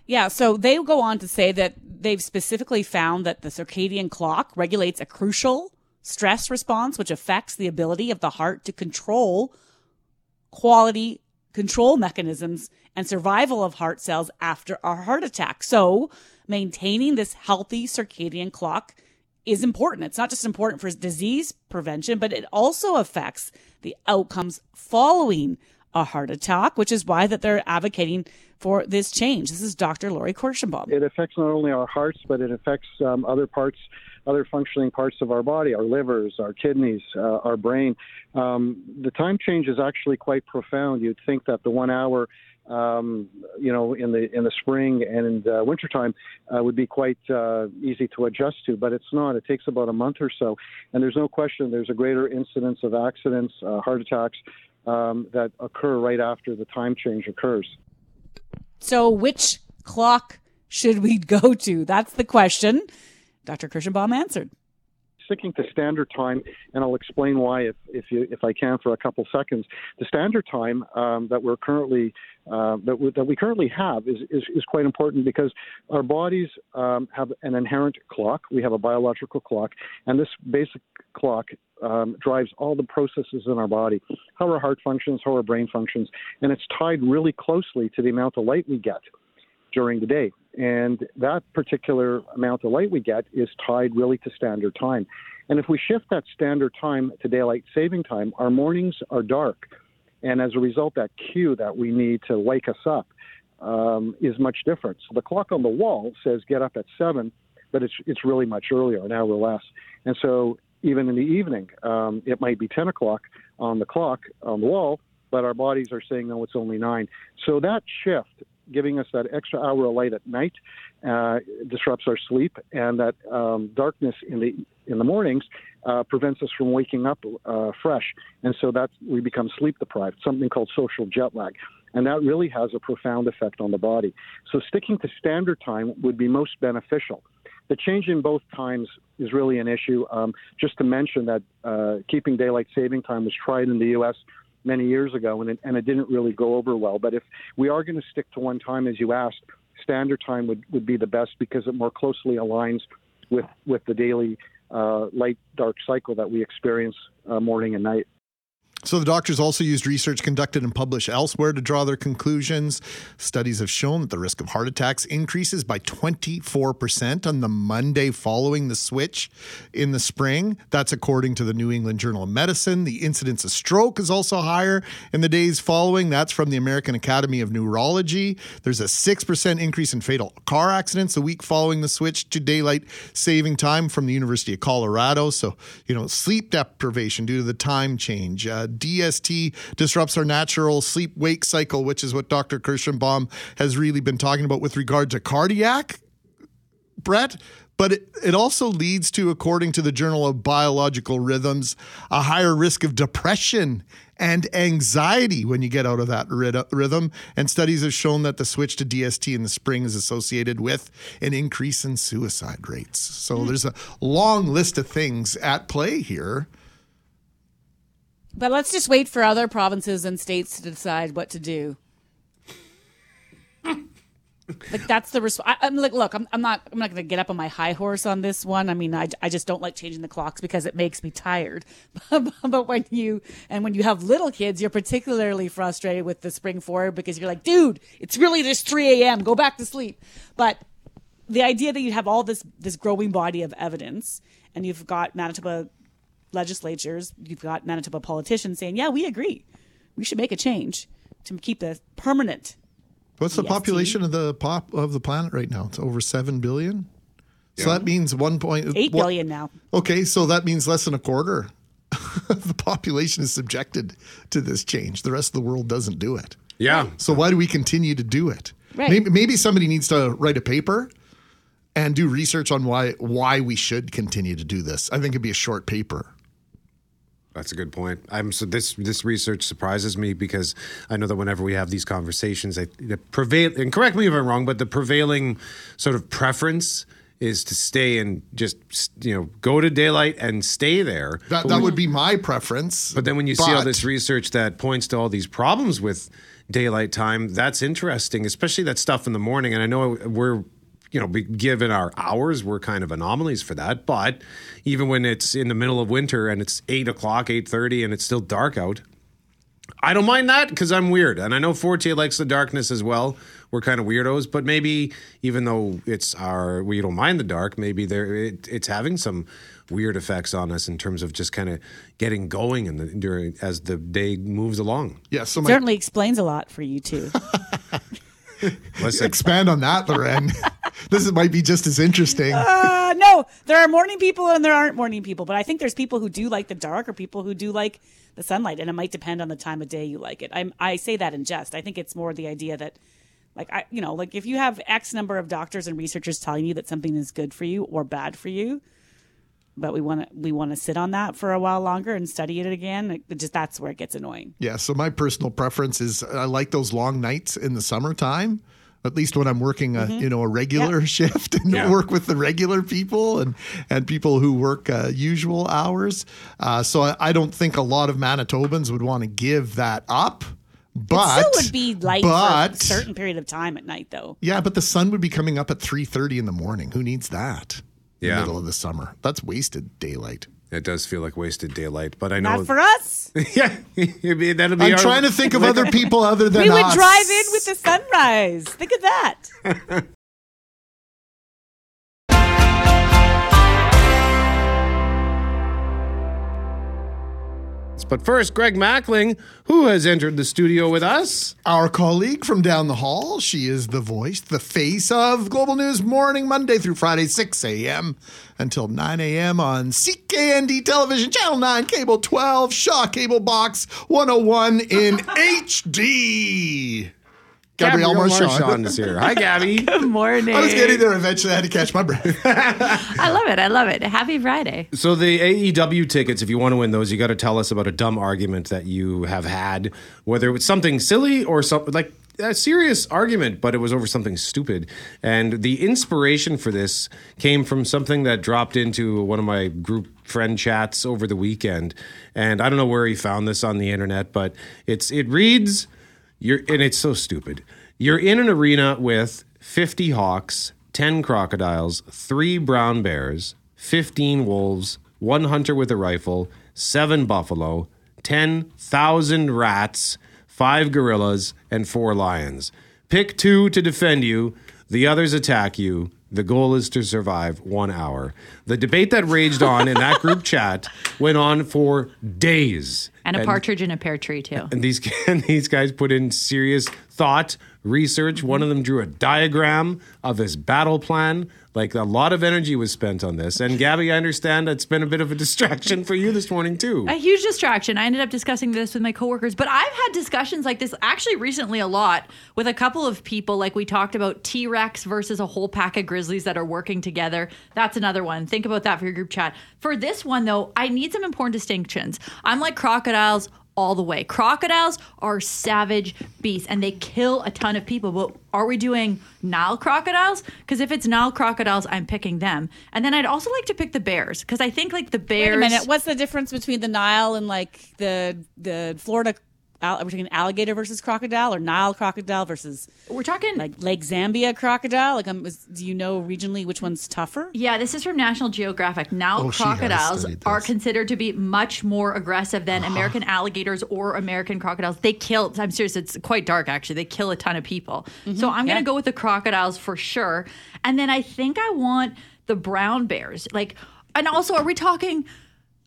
Speaker 3: Yeah, so they go on to say that they've specifically found that the circadian clock regulates a crucial stress response, which affects the ability of the heart to control quality control mechanisms and survival of heart cells after a heart attack. So, maintaining this healthy circadian clock is important. It's not just important for disease prevention, but it also affects the outcomes following a heart attack, which is why that they're advocating for this change. This is Dr. Lorrie Kirshenbaum.
Speaker 17: It affects not only our hearts, but it affects um, other parts, other functioning parts of our body, our livers, our kidneys, uh, our brain. Um, the time change is actually quite profound. You'd think that the one hour um, you know, in the in the spring and in uh, wintertime uh, would be quite uh, easy to adjust to, but it's not. It takes about a month or so, and there's no question there's a greater incidence of accidents, uh, heart attacks um, that occur right after the time change occurs.
Speaker 3: So, which clock should we [laughs] go to? That's the question. Dr. Kirshenbaum answered.
Speaker 17: Sticking to standard time, and I'll explain why if if you if I can for a couple seconds. The standard time um, that we're currently uh, that, we, that we currently have is, is is quite important because our bodies um, have an inherent clock. We have a biological clock, and this basic clock um, drives all the processes in our body, how our heart functions, how our brain functions, and it's tied really closely to the amount of light we get during the day. And that particular amount of light we get is tied really to standard time. And if we shift that standard time to daylight saving time, our mornings are dark. And as a result, that cue that we need to wake us up um, is much different. So the clock on the wall says get up at seven, but it's, it's really much earlier, an hour less. And so even in the evening, um, it might be 10 o'clock on the clock on the wall, but our bodies are saying, no, it's only nine. So that shift giving us that extra hour of light at night uh, disrupts our sleep, and that um, darkness in the in the mornings uh, prevents us from waking up uh, fresh, and so that we become sleep deprived. Something called social jet lag, and that really has a profound effect on the body. So sticking to standard time would be most beneficial. The change in both times is really an issue. Um, just to mention that uh, keeping daylight saving time was tried in the U.S. many years ago, and it, and it didn't really go over well. But if we are going to stick to one time, as you asked, standard time would, would be the best because it more closely aligns with, with the daily uh, light dark cycle that we experience uh, morning and night.
Speaker 4: So the doctors also used research conducted and published elsewhere to draw their conclusions. Studies have shown that the risk of heart attacks increases by 24% on the Monday following the switch in the spring. That's according to the New England Journal of Medicine. The incidence of stroke is also higher in the days following. That's from the American Academy of Neurology. There's a 6% increase in fatal car accidents a week following the switch to daylight saving time from the University of Colorado. So, you know, sleep deprivation due to the time change. Uh, DST disrupts our natural sleep wake cycle, which is what Dr. Kirshenbaum has really been talking about with regard to cardiac, Brett. But it, it also leads to, according to the Journal of Biological Rhythms, a higher risk of depression and anxiety when you get out of that rhythm. And studies have shown that the switch to DST in the spring is associated with an increase in suicide rates. So mm. there's a long list of things at play here
Speaker 3: but let's just wait for other provinces and states to decide what to do. like that's the response. I, am like, look, I'm, I'm not, I'm not going to get up on my high horse on this one. I mean, I, I just don't like changing the clocks because it makes me tired. [laughs] but when you and when you have little kids, you're particularly frustrated with the spring forward because you're like, dude, it's really just 3 a.m. Go back to sleep. But the idea that you have all this this growing body of evidence and you've got Manitoba legislatures, you've got Manitoba politicians saying, yeah, we agree. We should make a change to keep the permanent.
Speaker 4: What's the population of the pop of the planet right now? It's over 7 billion. So that means 1.8
Speaker 3: billion now.
Speaker 4: Okay, so that means less than a quarter [laughs] the population is subjected to this change. The rest of the world doesn't do it.
Speaker 1: Yeah.
Speaker 4: So why do we continue to do it?
Speaker 3: Right.
Speaker 4: Maybe, maybe somebody needs to write a paper and do research on why why we should continue to do this. I think it'd be a short paper.
Speaker 1: That's a good point. I'm so this this research surprises me because I know that whenever we have these conversations, I, the prevail and correct me if I'm wrong, but the prevailing sort of preference is to stay and just you know go to daylight and stay there.
Speaker 4: That, that when, would be my preference.
Speaker 1: But then when you but, see all this research that points to all these problems with daylight time, that's interesting, especially that stuff in the morning. And I know we're you know, given our hours, we're kind of anomalies for that. But even when it's in the middle of winter and it's eight o'clock, eight thirty, and it's still dark out, I don't mind that because I'm weird, and I know Forte likes the darkness as well. We're kind of weirdos, but maybe even though it's our we don't mind the dark, maybe there it, it's having some weird effects on us in terms of just kind of getting going and during as the day moves along.
Speaker 4: Yeah, so
Speaker 3: my- certainly explains a lot for you too. [laughs]
Speaker 4: Listen. Expand on that, Loren. [laughs] this might be just as interesting.
Speaker 3: Uh, no, there are morning people and there aren't morning people, but I think there's people who do like the dark or people who do like the sunlight, and it might depend on the time of day you like it. I I say that in jest. I think it's more the idea that, like I, you know, like if you have X number of doctors and researchers telling you that something is good for you or bad for you, but we want to we want to sit on that for a while longer and study it again. It just that's where it gets annoying.
Speaker 4: Yeah. So my personal preference is I like those long nights in the summertime. At least when I'm working a mm-hmm. you know a regular shift and yeah. work with the regular people and and people who work uh, usual hours. Uh, so I, I don't think a lot of Manitobans would want to give that up. But
Speaker 3: it still would be light but, for a certain period of time at night, though.
Speaker 4: Yeah, but the sun would be coming up at three thirty in the morning. Who needs that? yeah. middle of the summer. That's wasted daylight.
Speaker 1: It does feel like wasted daylight, but I know
Speaker 3: not for us. [laughs]
Speaker 1: yeah, that'll be.
Speaker 4: I'm our, trying to think of other people other than
Speaker 3: we would
Speaker 4: us.
Speaker 3: drive in with the sunrise. Think of that. [laughs]
Speaker 1: But first, Greg Mackling, who has entered the studio with us.
Speaker 4: Our colleague from down the hall. She is the voice, the face of Global News Morning, Monday through Friday, 6 a.m. until 9 a.m. on CKND Television, Channel 9, Cable 12, Shaw Cable Box 101 in [laughs] HD. Gabrielle Marchand.
Speaker 1: Marchand is here. Hi, Gabby. [laughs]
Speaker 18: Good morning.
Speaker 4: I was getting there eventually. I had to catch my breath. [laughs]
Speaker 18: I love it. I love it. Happy Friday.
Speaker 1: So the AEW tickets, if you want to win those, you got to tell us about a dumb argument that you have had, whether it was something silly or something like a serious argument, but it was over something stupid. And the inspiration for this came from something that dropped into one of my group friend chats over the weekend. And I don't know where he found this on the internet, but it's it reads you're and it's so stupid. You're in an arena with 50 hawks, 10 crocodiles, 3 brown bears, 15 wolves, 1 hunter with a rifle, 7 buffalo, 10,000 rats, 5 gorillas, and 4 lions. Pick 2 to defend you, the others attack you. The goal is to survive 1 hour. The debate that raged on in that group [laughs] chat went on for days.
Speaker 18: And a partridge in a pear tree, too.
Speaker 1: And these [laughs] and these guys put in serious thought, research. One of them drew a diagram of his battle plan. Like a lot of energy was spent on this. And Gabby, I understand it's been a bit of a distraction for you this morning too.
Speaker 18: A huge distraction. I ended up discussing this with my coworkers, but I've had discussions like this actually recently a lot with a couple of people. Like we talked about T Rex versus a whole pack of grizzlies that are working together. That's another one. Think about that for your group chat. For this one, though, I need some important distinctions. I'm like crocodiles all the way. Crocodiles are savage beasts and they kill a ton of people. But are we doing Nile crocodiles? Because if it's Nile crocodiles, I'm picking them. And then I'd also like to pick the bears because I think like the bears.
Speaker 3: Wait a minute. What's the difference between the Nile and like the the Florida? Al- are we talking alligator versus crocodile or Nile crocodile versus?
Speaker 18: We're talking
Speaker 3: like Lake Zambia crocodile. Like, um, is, do you know regionally which one's tougher?
Speaker 18: Yeah, this is from National Geographic. Nile
Speaker 3: Oh,
Speaker 18: crocodiles are considered to be much more aggressive than American alligators or American crocodiles. They kill, I'm serious, it's quite dark actually. They kill a ton of people. So I'm going to
Speaker 3: yeah.
Speaker 18: go with the crocodiles for sure. And then I think I want the brown bears. Like, and also, are we talking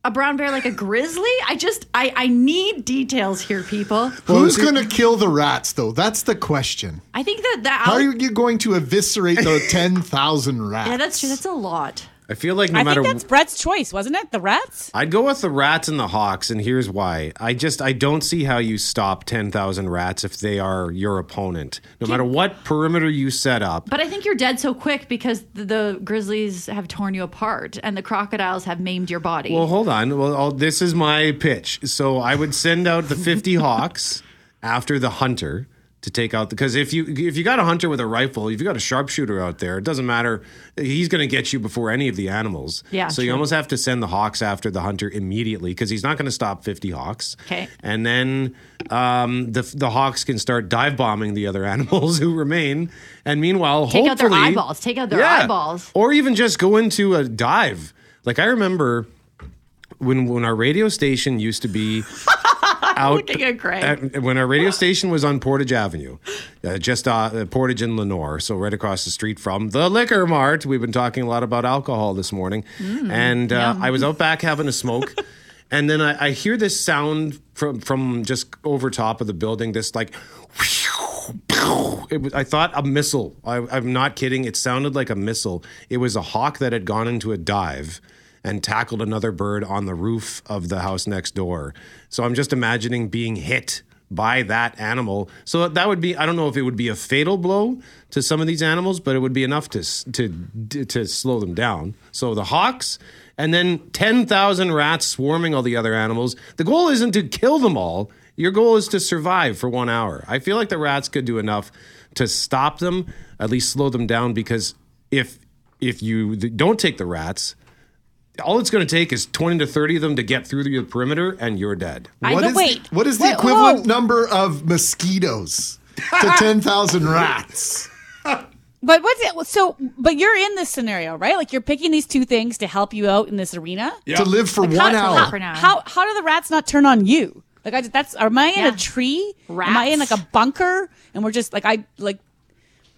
Speaker 18: a brown bear like a grizzly? I just, I, I need details here, people.
Speaker 4: Who's going to kill the rats, though? That's the question.
Speaker 18: I think that that.
Speaker 4: How are you going to eviscerate the [laughs] 10,000 rats?
Speaker 18: yeah, that's true. That's a lot.
Speaker 1: I feel like no matter
Speaker 3: I
Speaker 1: matter
Speaker 3: think that's Brett's choice, wasn't it? The rats.
Speaker 1: I'd go with the rats and the hawks, and here's why. I just I don't see how you stop ten thousand rats if they are your opponent. No matter what perimeter you set up.
Speaker 18: But I think you're dead so quick because the, the grizzlies have torn you apart and the crocodiles have maimed your body.
Speaker 1: Well, hold on. Well, I'll, this is my pitch. So I would send out the fifty [laughs] hawks after the hunter to take out because if you if you got a hunter with a rifle, if you got a sharpshooter out there, it doesn't matter. He's going to get you before any of the animals.
Speaker 18: Yeah,
Speaker 1: So you almost have to send the hawks after the hunter immediately because he's not going to stop fifty hawks.
Speaker 18: Okay.
Speaker 1: And then um, the the hawks can start dive bombing the other [laughs] animals who remain. And meanwhile,
Speaker 18: Take out their eyeballs. Take out their
Speaker 1: Yeah.
Speaker 18: eyeballs.
Speaker 1: or even just go into a dive. Like I remember when when our radio station used to be [laughs] out
Speaker 18: Looking at Greg.
Speaker 1: at- when our radio station was on Portage Avenue, uh, just uh, Portage and Lenore, so right across the street from the Liquor Mart. We've been talking a lot about alcohol this morning,
Speaker 18: Mm,
Speaker 1: and uh. I was out back having a smoke. [laughs] And then I, I hear this sound from from just over top of the building. This like, [laughs] it was, I thought a missile. I, I'm not kidding. It sounded like a missile. It was a hawk that had gone into a dive and tackled another bird on the roof of the house next door. So I'm just imagining being hit by that animal. So that would be I don't know if it would be a fatal blow to some of these animals, but it would be enough to to to slow them down. So the hawks and then 10,000 rats swarming all the other animals. The goal isn't to kill them all. Your goal is to survive for 1 hour. I feel like the rats could do enough to stop them, at least slow them down because if if you don't take the rats, all it's going to take is 20 to 30 of them to get through the perimeter and you're dead.
Speaker 4: I What is the, what is the
Speaker 3: Wait,
Speaker 4: equivalent
Speaker 3: whoa.
Speaker 4: number of mosquitoes to [laughs] 10,000 rats?
Speaker 3: But what's it? So, but you're in this scenario, right? Like you're picking these two things to help you out in this arena
Speaker 4: To live for
Speaker 3: Like,
Speaker 4: one
Speaker 3: how,
Speaker 4: hour.
Speaker 3: How, how how do the rats not turn on you? Like I that's am I in a tree? Am I in like a bunker? And we're just like I like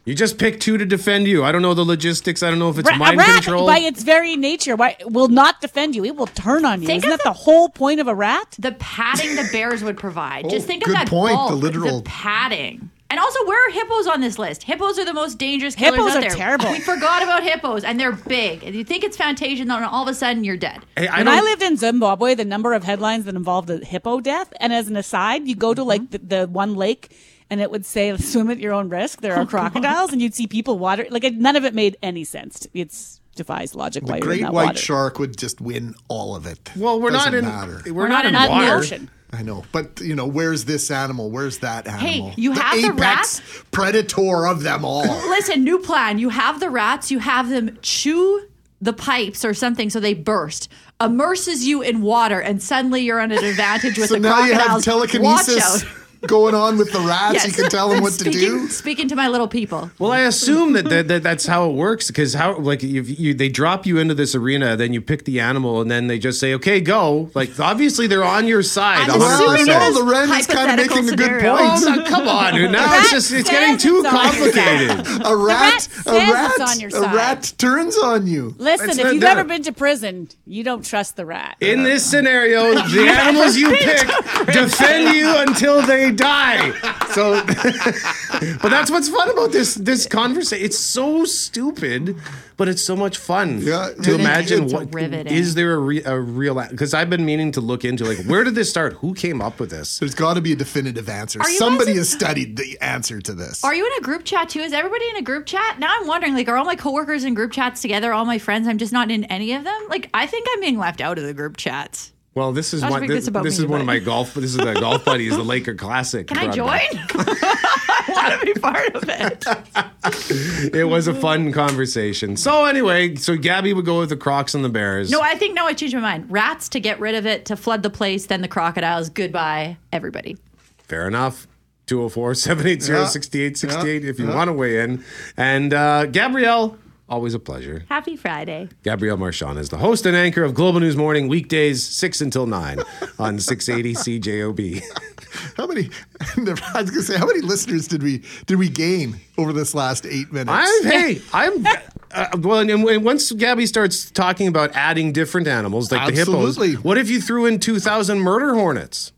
Speaker 1: You just pick two to defend you. I don't know the logistics. I don't know if it's
Speaker 3: ra-
Speaker 1: mind
Speaker 3: a rat
Speaker 1: control.
Speaker 3: by its very nature why, will not defend you. It will turn on you.
Speaker 18: Think
Speaker 3: Isn't that the whole point of a rat?
Speaker 18: The padding the bears would provide.
Speaker 4: Oh,
Speaker 18: Just think of that
Speaker 4: point,
Speaker 18: bulk,
Speaker 4: the literal-
Speaker 18: padding. And also, where are hippos on this list? Hippos are the most dangerous killers
Speaker 3: Hippos
Speaker 18: out
Speaker 3: are
Speaker 18: there.
Speaker 3: terrible.
Speaker 18: We forgot about hippos, and they're big. And you think it's Fantasia, and then all of a sudden you're dead.
Speaker 1: Hey, I
Speaker 3: when
Speaker 1: don't-
Speaker 3: I lived in Zimbabwe, the number of headlines that involved a hippo death, and as an aside, you go to like the, the one lake, and it would say swim at your own risk. There are oh, crocodiles, and you'd see people water. Like it, none of it made any sense. It's defies logic.
Speaker 4: The
Speaker 3: you're
Speaker 4: great white
Speaker 3: water.
Speaker 4: shark would just win all of it.
Speaker 1: Well, we're not
Speaker 4: Doesn't
Speaker 1: in
Speaker 4: matter.
Speaker 1: we're, not, in water.
Speaker 4: I know, but you know, where's this animal? Where's that animal?
Speaker 18: Hey, you have the
Speaker 4: apex predator of them all. [laughs]
Speaker 18: Listen, new plan. You have the rats, you have them chew the pipes or something so they burst, immerses you in water, and suddenly you're at an advantage with
Speaker 4: so
Speaker 18: the
Speaker 4: now you have
Speaker 18: crocodiles.
Speaker 4: telekinesis
Speaker 18: Watch out.
Speaker 4: Going on with the rats.
Speaker 18: Yes.
Speaker 4: You can tell them what to do.
Speaker 18: Speaking to my little people.
Speaker 1: Well, I assume that, that, that that's how it works because how like if you they drop you into this arena, then you pick the animal, and then they just say, "Okay, go." Like obviously they're on your side.
Speaker 18: I'm
Speaker 1: 100%.
Speaker 18: assuming
Speaker 4: no,
Speaker 18: this
Speaker 4: the Ren is kind of
Speaker 18: hypothetical
Speaker 4: making a good
Speaker 18: scenario.
Speaker 4: point.
Speaker 1: Oh, come on, dude. Now it's just it's getting too
Speaker 3: it's on your side.
Speaker 1: complicated.
Speaker 4: A rat,
Speaker 3: says
Speaker 4: a rat,
Speaker 3: on your
Speaker 4: a rat turns on you.
Speaker 3: Listen,
Speaker 1: It's
Speaker 3: if you've ever been to prison, you don't trust the rat.
Speaker 1: In this scenario, the [laughs] animals you pick defend you until they die. So, [laughs] but that's what's fun about this this conversation. It's so stupid, but it's so much fun
Speaker 4: Yeah,
Speaker 1: to
Speaker 4: yeah,
Speaker 1: imagine
Speaker 18: it's
Speaker 1: what
Speaker 18: riveting.
Speaker 1: is there a, re, a real because I've been meaning to look into like where did this start? Who came up with this?
Speaker 4: There's got to be a definitive answer. Somebody
Speaker 18: guys-
Speaker 4: has studied the answer to this.
Speaker 18: Are you in a group chat too? Is everybody in a group chat? Now I'm wondering, like, are all my coworkers in group chats together? All my friends? I'm just not in any of them. Like, I think I'm being left out of the group chats.
Speaker 1: Well, this is
Speaker 18: Don't
Speaker 1: one. This,
Speaker 18: this
Speaker 1: this
Speaker 18: me,
Speaker 1: is one of my golf. This is the golf buddies, the Laker Classic.
Speaker 18: Can I join? [laughs] I want to be part of it. [laughs]
Speaker 1: It was a fun conversation. So anyway, so Gabby would go with the Crocs and the Bears.
Speaker 18: No, I think no. I changed my mind. Rats to get rid of it, to flood the place, then the crocodiles. Goodbye, everybody.
Speaker 1: Fair enough. 204 780
Speaker 4: Yeah.
Speaker 1: 6868 if you
Speaker 4: Yeah.
Speaker 1: want to weigh in. And uh, Gabrielle, always a pleasure.
Speaker 18: Happy Friday.
Speaker 1: Gabrielle Marchand is the host and anchor of Global News Morning, weekdays 6 until 9 [laughs] on 680 CJOB. [laughs]
Speaker 4: How many? [laughs] I was gonna say, how many listeners did we did we gain over this last eight minutes?
Speaker 1: I'm, hey, I'm. Uh, well, and, and once Gabby starts talking about adding different animals like
Speaker 4: Absolutely.
Speaker 1: the hippos, what if you threw in 2,000 murder hornets?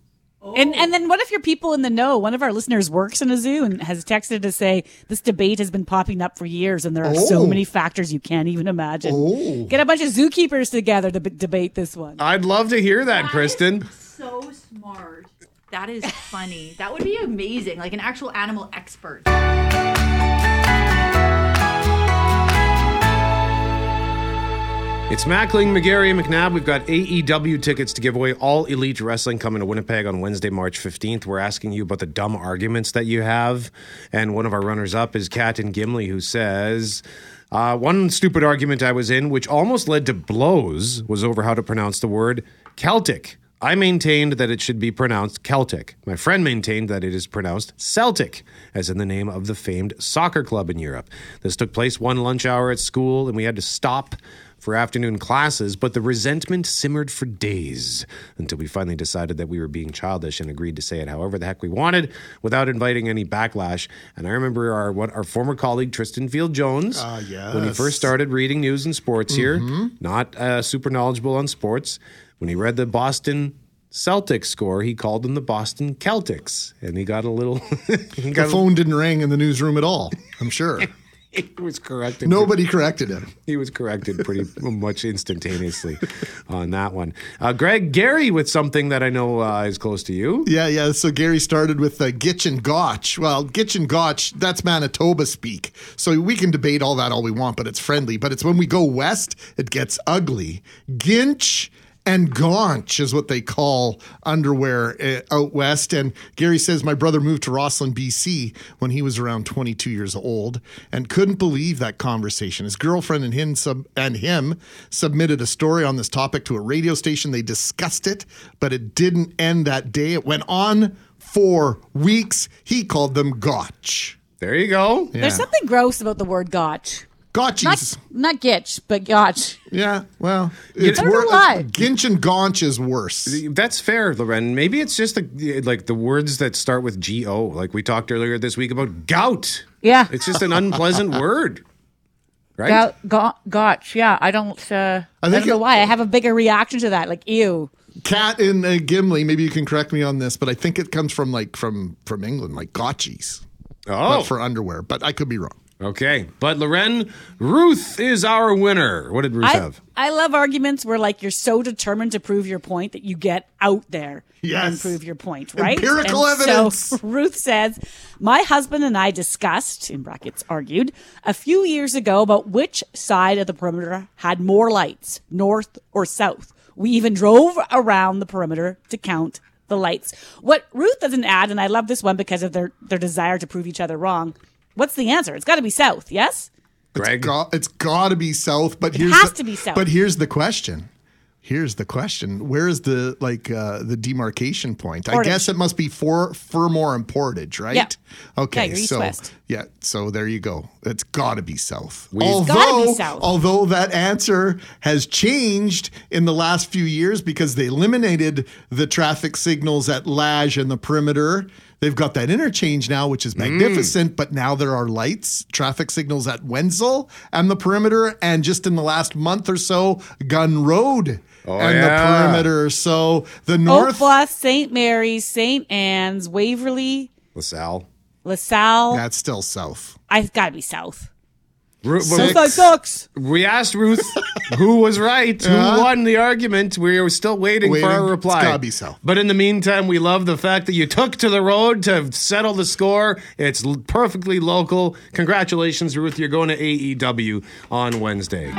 Speaker 3: And oh. and then what if you're people in the know? One of our listeners works in a zoo and has texted to say this debate has been popping up for years, and there are
Speaker 4: Oh.
Speaker 3: so many factors you can't even imagine.
Speaker 4: Oh.
Speaker 3: Get a bunch of zookeepers together to b- debate this one.
Speaker 1: I'd love to hear that, Kristen.
Speaker 18: So smart. That is funny. That would be amazing. Like an actual animal expert.
Speaker 1: It's Mackling, McGarry, and McNabb. We've got AEW tickets to give away. All Elite Wrestling coming to Winnipeg on Wednesday, March 15th. We're asking you about the dumb arguments that you have. And one of our runners up is Kat and Gimli, who says, uh, One stupid argument I was in, which almost led to blows, was over how to pronounce the word Celtic. I maintained that it should be pronounced Celtic. My friend maintained that it is pronounced Celtic, as in the name of the famed soccer club in Europe. This took place one lunch hour at school, and we had to stop for afternoon classes, but the resentment simmered for days until we finally decided that we were being childish and agreed to say it however the heck we wanted without inviting any backlash. And I remember our what our former colleague Tristan Field Jones,
Speaker 4: Ah,
Speaker 1: when he first started reading news and sports here, not uh, super knowledgeable on sports, when he read the Boston Celtics score, he called them the Boston Celtics, and he got a little. [laughs] he
Speaker 4: the
Speaker 1: got
Speaker 4: phone didn't ring in the newsroom at all. I'm sure [laughs]
Speaker 1: he was corrected.
Speaker 4: nobody corrected him.
Speaker 1: He was corrected pretty much instantaneously on that one. Uh, Greg Gary with something that I know uh, is close to you.
Speaker 4: Yeah, yeah. So Gary started with uh, Gitch and Gotch. Well, Gitch and Gotch, that's Manitoba speak. So we can debate all that all we want, but it's friendly. But it's when we go west, it gets ugly. Ginch and Gaunch is what they call underwear uh, out west. And Gary says, My brother moved to Rossland, BC when he was around 22 years old and couldn't believe that conversation. His girlfriend and him, sub- and him submitted a story on this topic to a radio station. They discussed it, but it didn't end that day. It went on for weeks. He called them Gotch.
Speaker 1: There you go.
Speaker 4: Yeah.
Speaker 3: There's something gross about the word gotch.
Speaker 4: Gotchies.
Speaker 3: Not, not gitch, but gotch.
Speaker 4: Yeah, well, it's
Speaker 3: I don't
Speaker 4: wor-
Speaker 3: why.
Speaker 4: Ginch and Gaunch is worse.
Speaker 1: That's fair, Loren. Maybe it's just the like the words that start with G O, like we talked earlier this week about gout.
Speaker 3: Yeah.
Speaker 1: It's just an unpleasant [laughs] word, right?
Speaker 3: Go- go- gotch. Yeah, I don't. Uh, I,
Speaker 4: think
Speaker 3: don't know
Speaker 4: it-
Speaker 3: why. I have a bigger reaction to that. Like, ew.
Speaker 4: Cat in uh, Gimli, maybe you can correct me on this, but I think it comes from like from from England, like Gotchies.
Speaker 1: Oh.
Speaker 4: But for underwear, but I could be wrong.
Speaker 1: Okay, but Loren, Ruth is our winner. What did Ruth
Speaker 3: I,
Speaker 1: have?
Speaker 3: I love arguments where like you're so determined to prove your point that you get out there and
Speaker 4: Yes.
Speaker 3: prove your point, right?
Speaker 4: Empirical
Speaker 3: And
Speaker 4: evidence.
Speaker 3: So [laughs] Ruth says, "My husband and I discussed, in brackets, argued a few years ago about which side of the perimeter had more lights, north or south. We even drove around the perimeter to count the lights. What Ruth doesn't add, and I love this one because of their their desire to prove each other wrong. What's the answer? It's got to be south. Yes."
Speaker 1: Greg?
Speaker 4: It's got, it's got to be south, but
Speaker 3: It
Speaker 4: here's
Speaker 3: has
Speaker 4: the,
Speaker 3: to be south.
Speaker 4: But here's the question. Here's the question. Where is the like uh, the demarcation point? I guess it must be for Fermor and Portage, right?
Speaker 3: Yeah.
Speaker 4: Okay,
Speaker 3: Yeah,
Speaker 4: so
Speaker 3: east-west.
Speaker 4: yeah, so there you go. It's got to be south.
Speaker 1: We've-
Speaker 4: although,
Speaker 3: gotta be south.
Speaker 4: although that answer has changed in the last few years because they eliminated the traffic signals at Lage and the perimeter. They've got that interchange now, which
Speaker 1: Mm.
Speaker 4: is magnificent, but now there are lights, traffic signals at Wenzel and the perimeter, and just in the last month or so, Gunn Road
Speaker 1: Oh,
Speaker 4: and
Speaker 1: yeah.
Speaker 4: the perimeter. So the north,
Speaker 3: Bluff, St. Mary's, St. Anne's, Waverley,
Speaker 1: LaSalle.
Speaker 3: LaSalle.
Speaker 4: that's still south.
Speaker 3: I've got to be south.
Speaker 1: Ru-
Speaker 4: Six.
Speaker 1: well,
Speaker 3: sucks.
Speaker 1: we asked Ruth who was right, who
Speaker 4: uh-huh.
Speaker 1: won the argument. We are still waiting,
Speaker 4: Waiting.
Speaker 1: for our
Speaker 4: It's
Speaker 1: reply.
Speaker 4: gotta be south.
Speaker 1: But in the meantime, we love the fact that you took to the road to settle the score. It's l- perfectly local. Congratulations, Ruth. You're going to AEW on Wednesday.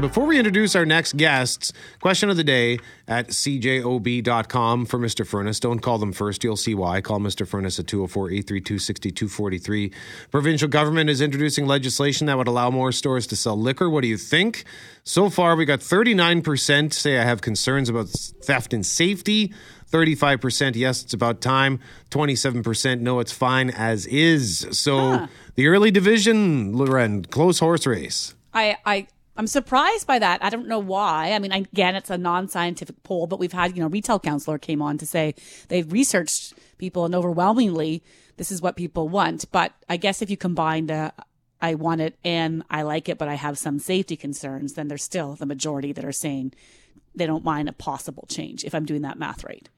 Speaker 1: And before we introduce our next guests, question of the day at cjob.com for Mr. Furnace. Don't call them first. You'll see why. Call Mr. Furnace at 204 832 6243. Provincial government is introducing legislation that would allow more stores to sell liquor. What do you think? So far, we got 39% say I have concerns about theft and safety. 35% yes, it's about time. 27% no, it's fine as is. So the early division, Loren, close horse race.
Speaker 3: I, I, I'm surprised by that. I don't know why. I mean, again, it's a non-scientific poll, but we've had, you know, retail counselor came on to say they've researched people and overwhelmingly this is what people want. But I guess if you combine the I want it and I like it, but I have some safety concerns, then there's still the majority that are saying they don't mind a possible change if I'm doing that math right.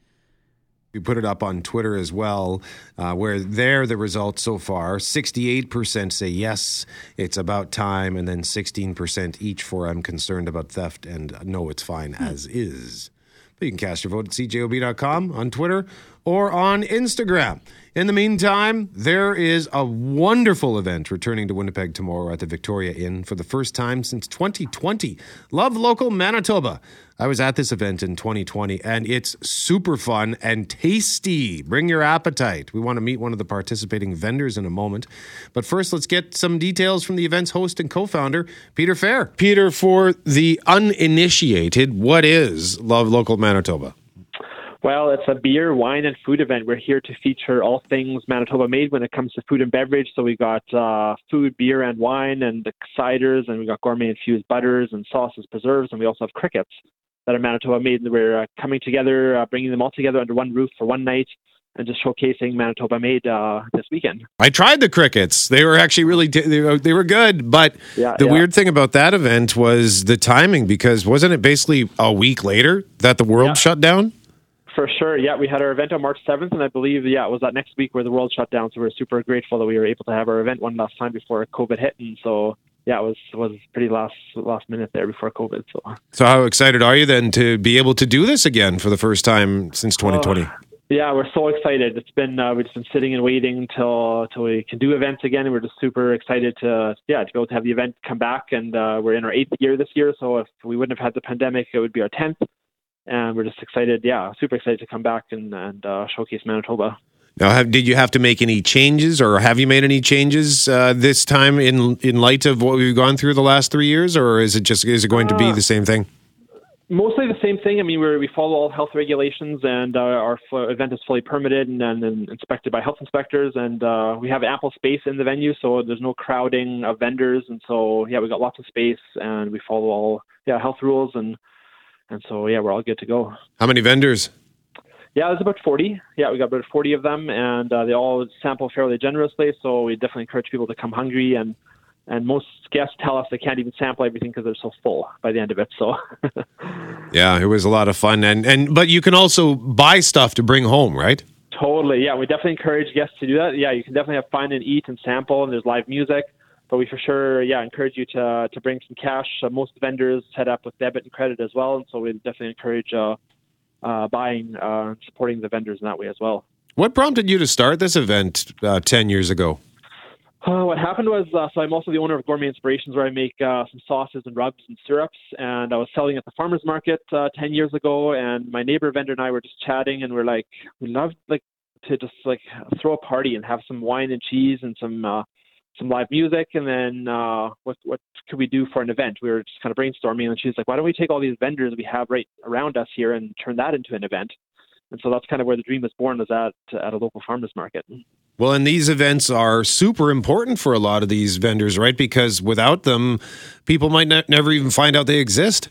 Speaker 1: We put it up on Twitter as well, uh, where there the results so far 68% say yes, it's about time, and then 16% each for I'm concerned about theft and no, it's fine as is. But you can cast your vote at cjob.com on Twitter or on Instagram. In the meantime, there is a wonderful event returning to Winnipeg tomorrow at the Victoria Inn for the first time since 2020. Love Local Manitoba. I was at this event in 2020 and it's super fun and tasty. Bring your appetite. We want to meet one of the participating vendors in a moment. But first, let's get some details from the event's host and co founder, Peter Fair. Peter, for the uninitiated, what is Love Local Manitoba?
Speaker 19: Well, it's a beer, wine, and food event. We're here to feature all things Manitoba made when it comes to food and beverage. So we got uh, food, beer, and wine, and the ciders, and we got gourmet infused butters and sauces, preserves, and we also have crickets that are Manitoba made. And we're uh, coming together, uh, bringing them all together under one roof for one night, and just showcasing Manitoba made uh, this weekend.
Speaker 1: I tried the crickets. They were actually really they were, they were good, but
Speaker 19: Yeah,
Speaker 1: the
Speaker 19: yeah.
Speaker 1: weird thing about that event was the timing because wasn't it basically a week later that the world
Speaker 19: Yeah.
Speaker 1: shut down?
Speaker 19: For sure, yeah. We had our event on March 7th, and I believe, yeah, it was that next week where the world shut down. So we're super grateful that we were able to have our event one last time before COVID hit. And so, yeah, it was was pretty last last minute there before COVID. So
Speaker 1: So how excited are you then to be able to do this again for the first time since 2020?
Speaker 19: Yeah, we're so excited. It's been uh, we've just been sitting and waiting until until we can do events again, and we're just super excited to yeah to be able to have the event come back. And uh, we're in our eighth year this year, so if we wouldn't have had the pandemic, it would be our tenth. And we're just excited, yeah, super excited to come back and and uh, showcase Manitoba.
Speaker 1: Now, have, did you have to make any changes, or have you made any changes uh, this time in in light of what we've gone through the last three years, or is it just is it going to be
Speaker 19: Uh,
Speaker 1: the same thing?
Speaker 19: Mostly the same thing. I mean, we we follow all health regulations, and uh, our f- event is fully permitted and, and, and inspected by health inspectors, and uh, we have ample space in the venue, so there's no crowding of vendors, and so yeah, we got lots of space, and we follow all yeah health rules, and and so yeah, we're all good to go.
Speaker 1: How many vendors?
Speaker 19: Yeah, it was about 40. Yeah, we got about 40 of them, and uh, they all sample fairly generously. So we definitely encourage people to come hungry and and most guests tell us they can't even sample everything because they're so full by the end of it. So [laughs]
Speaker 1: Yeah, it was a lot of fun, and and but you can also buy stuff to bring home, right?
Speaker 19: Totally, yeah. We definitely encourage guests to do that. Yeah, you can definitely have fun and eat and sample, and there's live music. But we for sure, yeah, encourage you to to bring some cash. Uh, most vendors set up with debit and credit as well, and so we definitely encourage uh, uh, buying, uh, supporting the vendors in that way as well.
Speaker 1: What prompted you to start this event uh, ten years ago?
Speaker 19: Uh, what happened was, uh, so I'm also the owner of Gourmet Inspirations, where I make uh, some sauces and rubs and syrups. And I was selling at the farmers market uh, 10 years ago. And my neighbor vendor and I were just chatting, and we're like, we love like to just like throw a party and have some wine and cheese and some uh, some live music. And then uh, what what could we do for an event? We were just kind of brainstorming, and she's like, why don't we take all these vendors we have right around us here and turn that into an event? And so that's kind of where the dream was born, was at at a local farmers market.
Speaker 1: Well, and these events are super important for a lot of these vendors, right? Because without them, people might ne- never even find out they exist.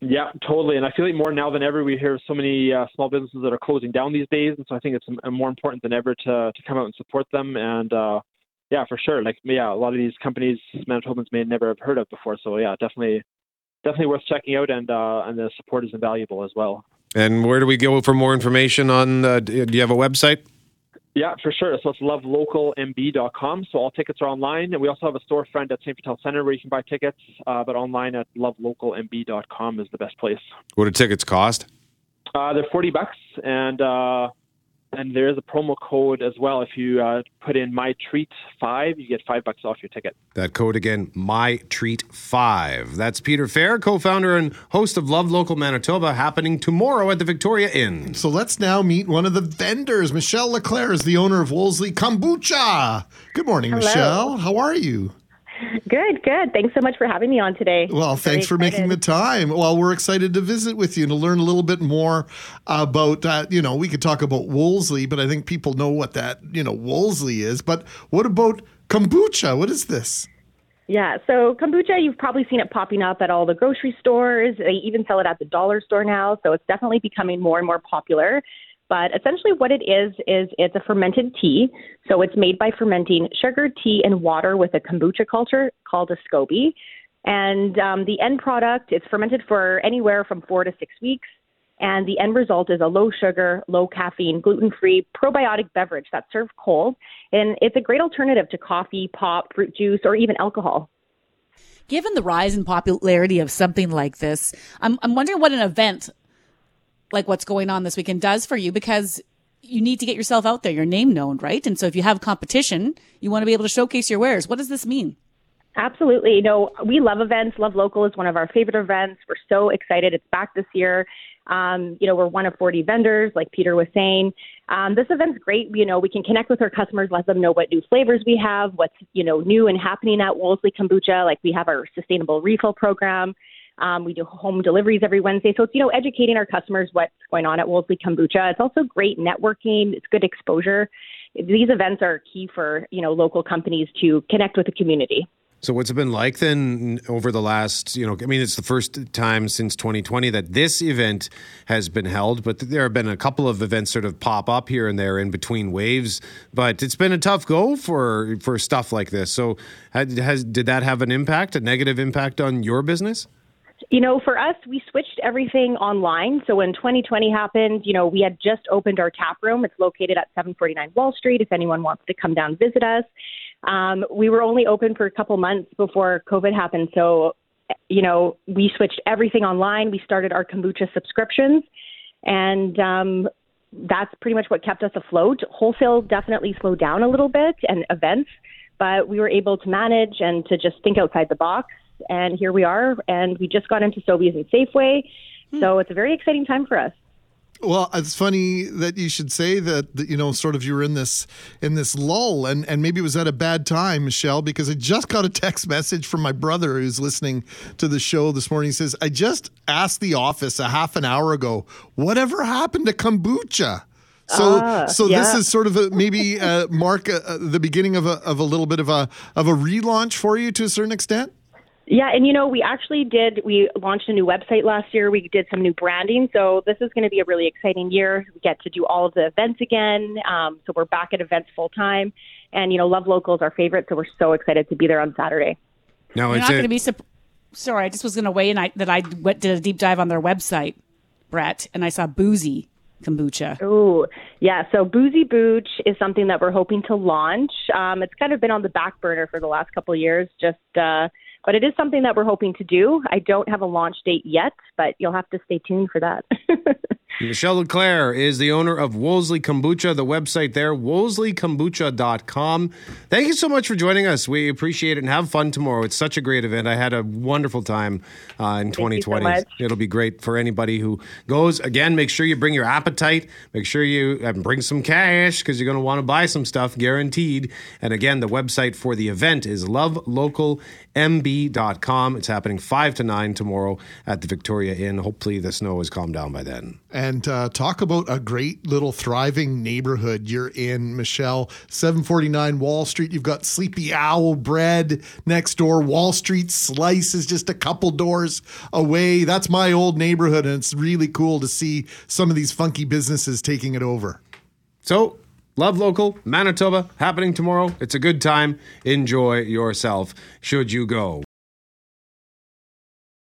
Speaker 19: Yeah, totally. And I feel like more now than ever, we hear so many uh, small businesses that are closing down these days, and so I think it's more important than ever to to come out and support them. And uh, yeah, for sure. Like yeah, a lot of these companies Manitobans may never have heard of before. So yeah, definitely, definitely worth checking out, and uh, and the support is invaluable as well.
Speaker 1: And where do we go for more information on? Uh, do you have a website?
Speaker 19: Yeah, for sure. So it's lovelocalmb.com. So all tickets are online. And we also have a storefront at St. Vital Center where you can buy tickets, uh, but online at lovelocalmb.com is the best place.
Speaker 1: What do tickets cost?
Speaker 19: Uh, they're 40 bucks. And, uh, and there is a promo code as well. If you uh, put in my treat five, you get five bucks off your ticket.
Speaker 1: That code again, my treat five. That's Peter Fair, co-founder and host of Love Local Manitoba, happening tomorrow at the Victoria Inn.
Speaker 4: So let's now meet one of the vendors. Michelle Leclerc is the owner of Wolseley Kombucha. Good morning,
Speaker 20: Hello.
Speaker 4: Michelle. How are you?
Speaker 20: Good, good. Thanks so much for having me on today.
Speaker 4: Well, thanks for making the time. Well, we're excited to visit with you and to learn a little bit more about, uh, you know, we could talk about Wolseley, but I think people know what that, you know, Wolseley is. But what about kombucha? What is this?
Speaker 20: Yeah, so kombucha, you've probably seen it popping up at all the grocery stores. They even sell it at the dollar store now, so it's definitely becoming more and more popular. But essentially, what it is is it's a fermented tea. So it's made by fermenting sugar, tea, and water with a kombucha culture called a SCOBY. And um, the end product is fermented for anywhere from four to six weeks. And the end result is a low sugar, low caffeine, gluten free probiotic beverage that's served cold. And it's a great alternative to coffee, pop, fruit juice, or even alcohol.
Speaker 3: Given the rise in popularity of something like this, I'm, I'm wondering what an event like what's going on this weekend does for you because you need to get yourself out there, your name known, right? And so if you have competition, you want to be able to showcase your wares. What does this mean?
Speaker 20: Absolutely. You know, we love events. Love Local is one of our favorite events. We're so excited. It's back this year. Um, you know, we're one of 40 vendors, like Peter was saying. Um, this event's great. You know, we can connect with our customers, let them know what new flavors we have, what's, you know, new and happening at Wolseley Kombucha. Like we have our sustainable refill program. Um, we do home deliveries every Wednesday. So it's, you know, educating our customers what's going on at Wolseley Kombucha. It's also great networking. It's good exposure. These events are key for, you know, local companies to connect with the community.
Speaker 1: So what's it been like then over the last, you know, I mean, it's the first time since 2020 that this event has been held, but there have been a couple of events sort of pop up here and there in between waves, but it's been a tough go for for stuff like this. So has did that have an impact, a negative impact on your business?
Speaker 20: You know, for us, we switched everything online. So when 2020 happened, you know, we had just opened our tap room. It's located at 749 Wall Street if anyone wants to come down visit us. Um, we were only open for a couple months before COVID happened. So, you know, we switched everything online. We started our kombucha subscriptions. And um, that's pretty much what kept us afloat. Wholesale definitely slowed down a little bit and events, but we were able to manage and to just think outside the box and here we are. And we just got into Sobeys and Safeway, so it's a very exciting time for us.
Speaker 4: Well, it's funny that you should say that, that, you know sort of you were in this in this lull and and maybe it was at a bad time, Michelle, because I just got a text [laughs] message from my brother who's listening to the show this morning. He says, "I just asked the office a half an hour ago, whatever happened to kombucha?" So,
Speaker 20: Ah,
Speaker 4: so
Speaker 20: yeah.
Speaker 4: this is sort of a, maybe uh, mark uh, uh, the beginning of a of a little bit of a of a relaunch for you to a certain extent.
Speaker 20: Yeah, and you know, we actually did, we launched a new website last year. We did some new branding. So this is going to be a really exciting year. We get to do all of the events again. Um, so we're back at events full time. And, you know, Love Local is our favorite. So we're so excited to be there on Saturday.
Speaker 1: No,
Speaker 3: You're
Speaker 1: it's
Speaker 3: not going to be. Sup- Sorry, I just was going to weigh in. I, that I went did a deep dive on their website, Brett, and I saw boozy kombucha.
Speaker 20: Ooh, yeah. So Boozy Booch is something that we're hoping to launch. Um, it's kind of been on the back burner for the last couple of years, just uh, but it is something that we're hoping to do. I don't have a launch date yet, but you'll have to stay tuned for that. [laughs]
Speaker 1: Michelle Leclerc is the owner of Wolseley Kombucha, the website there, wolseleykombucha.com. Thank you so much for joining us. We appreciate it and have fun tomorrow. It's such a great event. I had a wonderful time uh, in
Speaker 20: so
Speaker 1: 2020.
Speaker 20: much.
Speaker 1: It'll be great for anybody who goes. Again, make sure you bring your appetite. Make sure you bring some cash because you're going to want to buy some stuff, guaranteed. And again, the website for the event is lovelocalmb.com. It's happening 5 to 9 tomorrow at the Victoria Inn. Hopefully, the snow has calmed down by then.
Speaker 4: And uh, talk about a great little thriving neighborhood you're in, Michelle. 749 Wall Street. You've got Sleepy Owl Bread next door. Wall Street Slice is just a couple doors away. That's my old neighborhood, and it's really cool to see some of these funky businesses taking it over.
Speaker 1: So, Love Local, Manitoba, happening tomorrow. It's a good time. Enjoy yourself, should you go.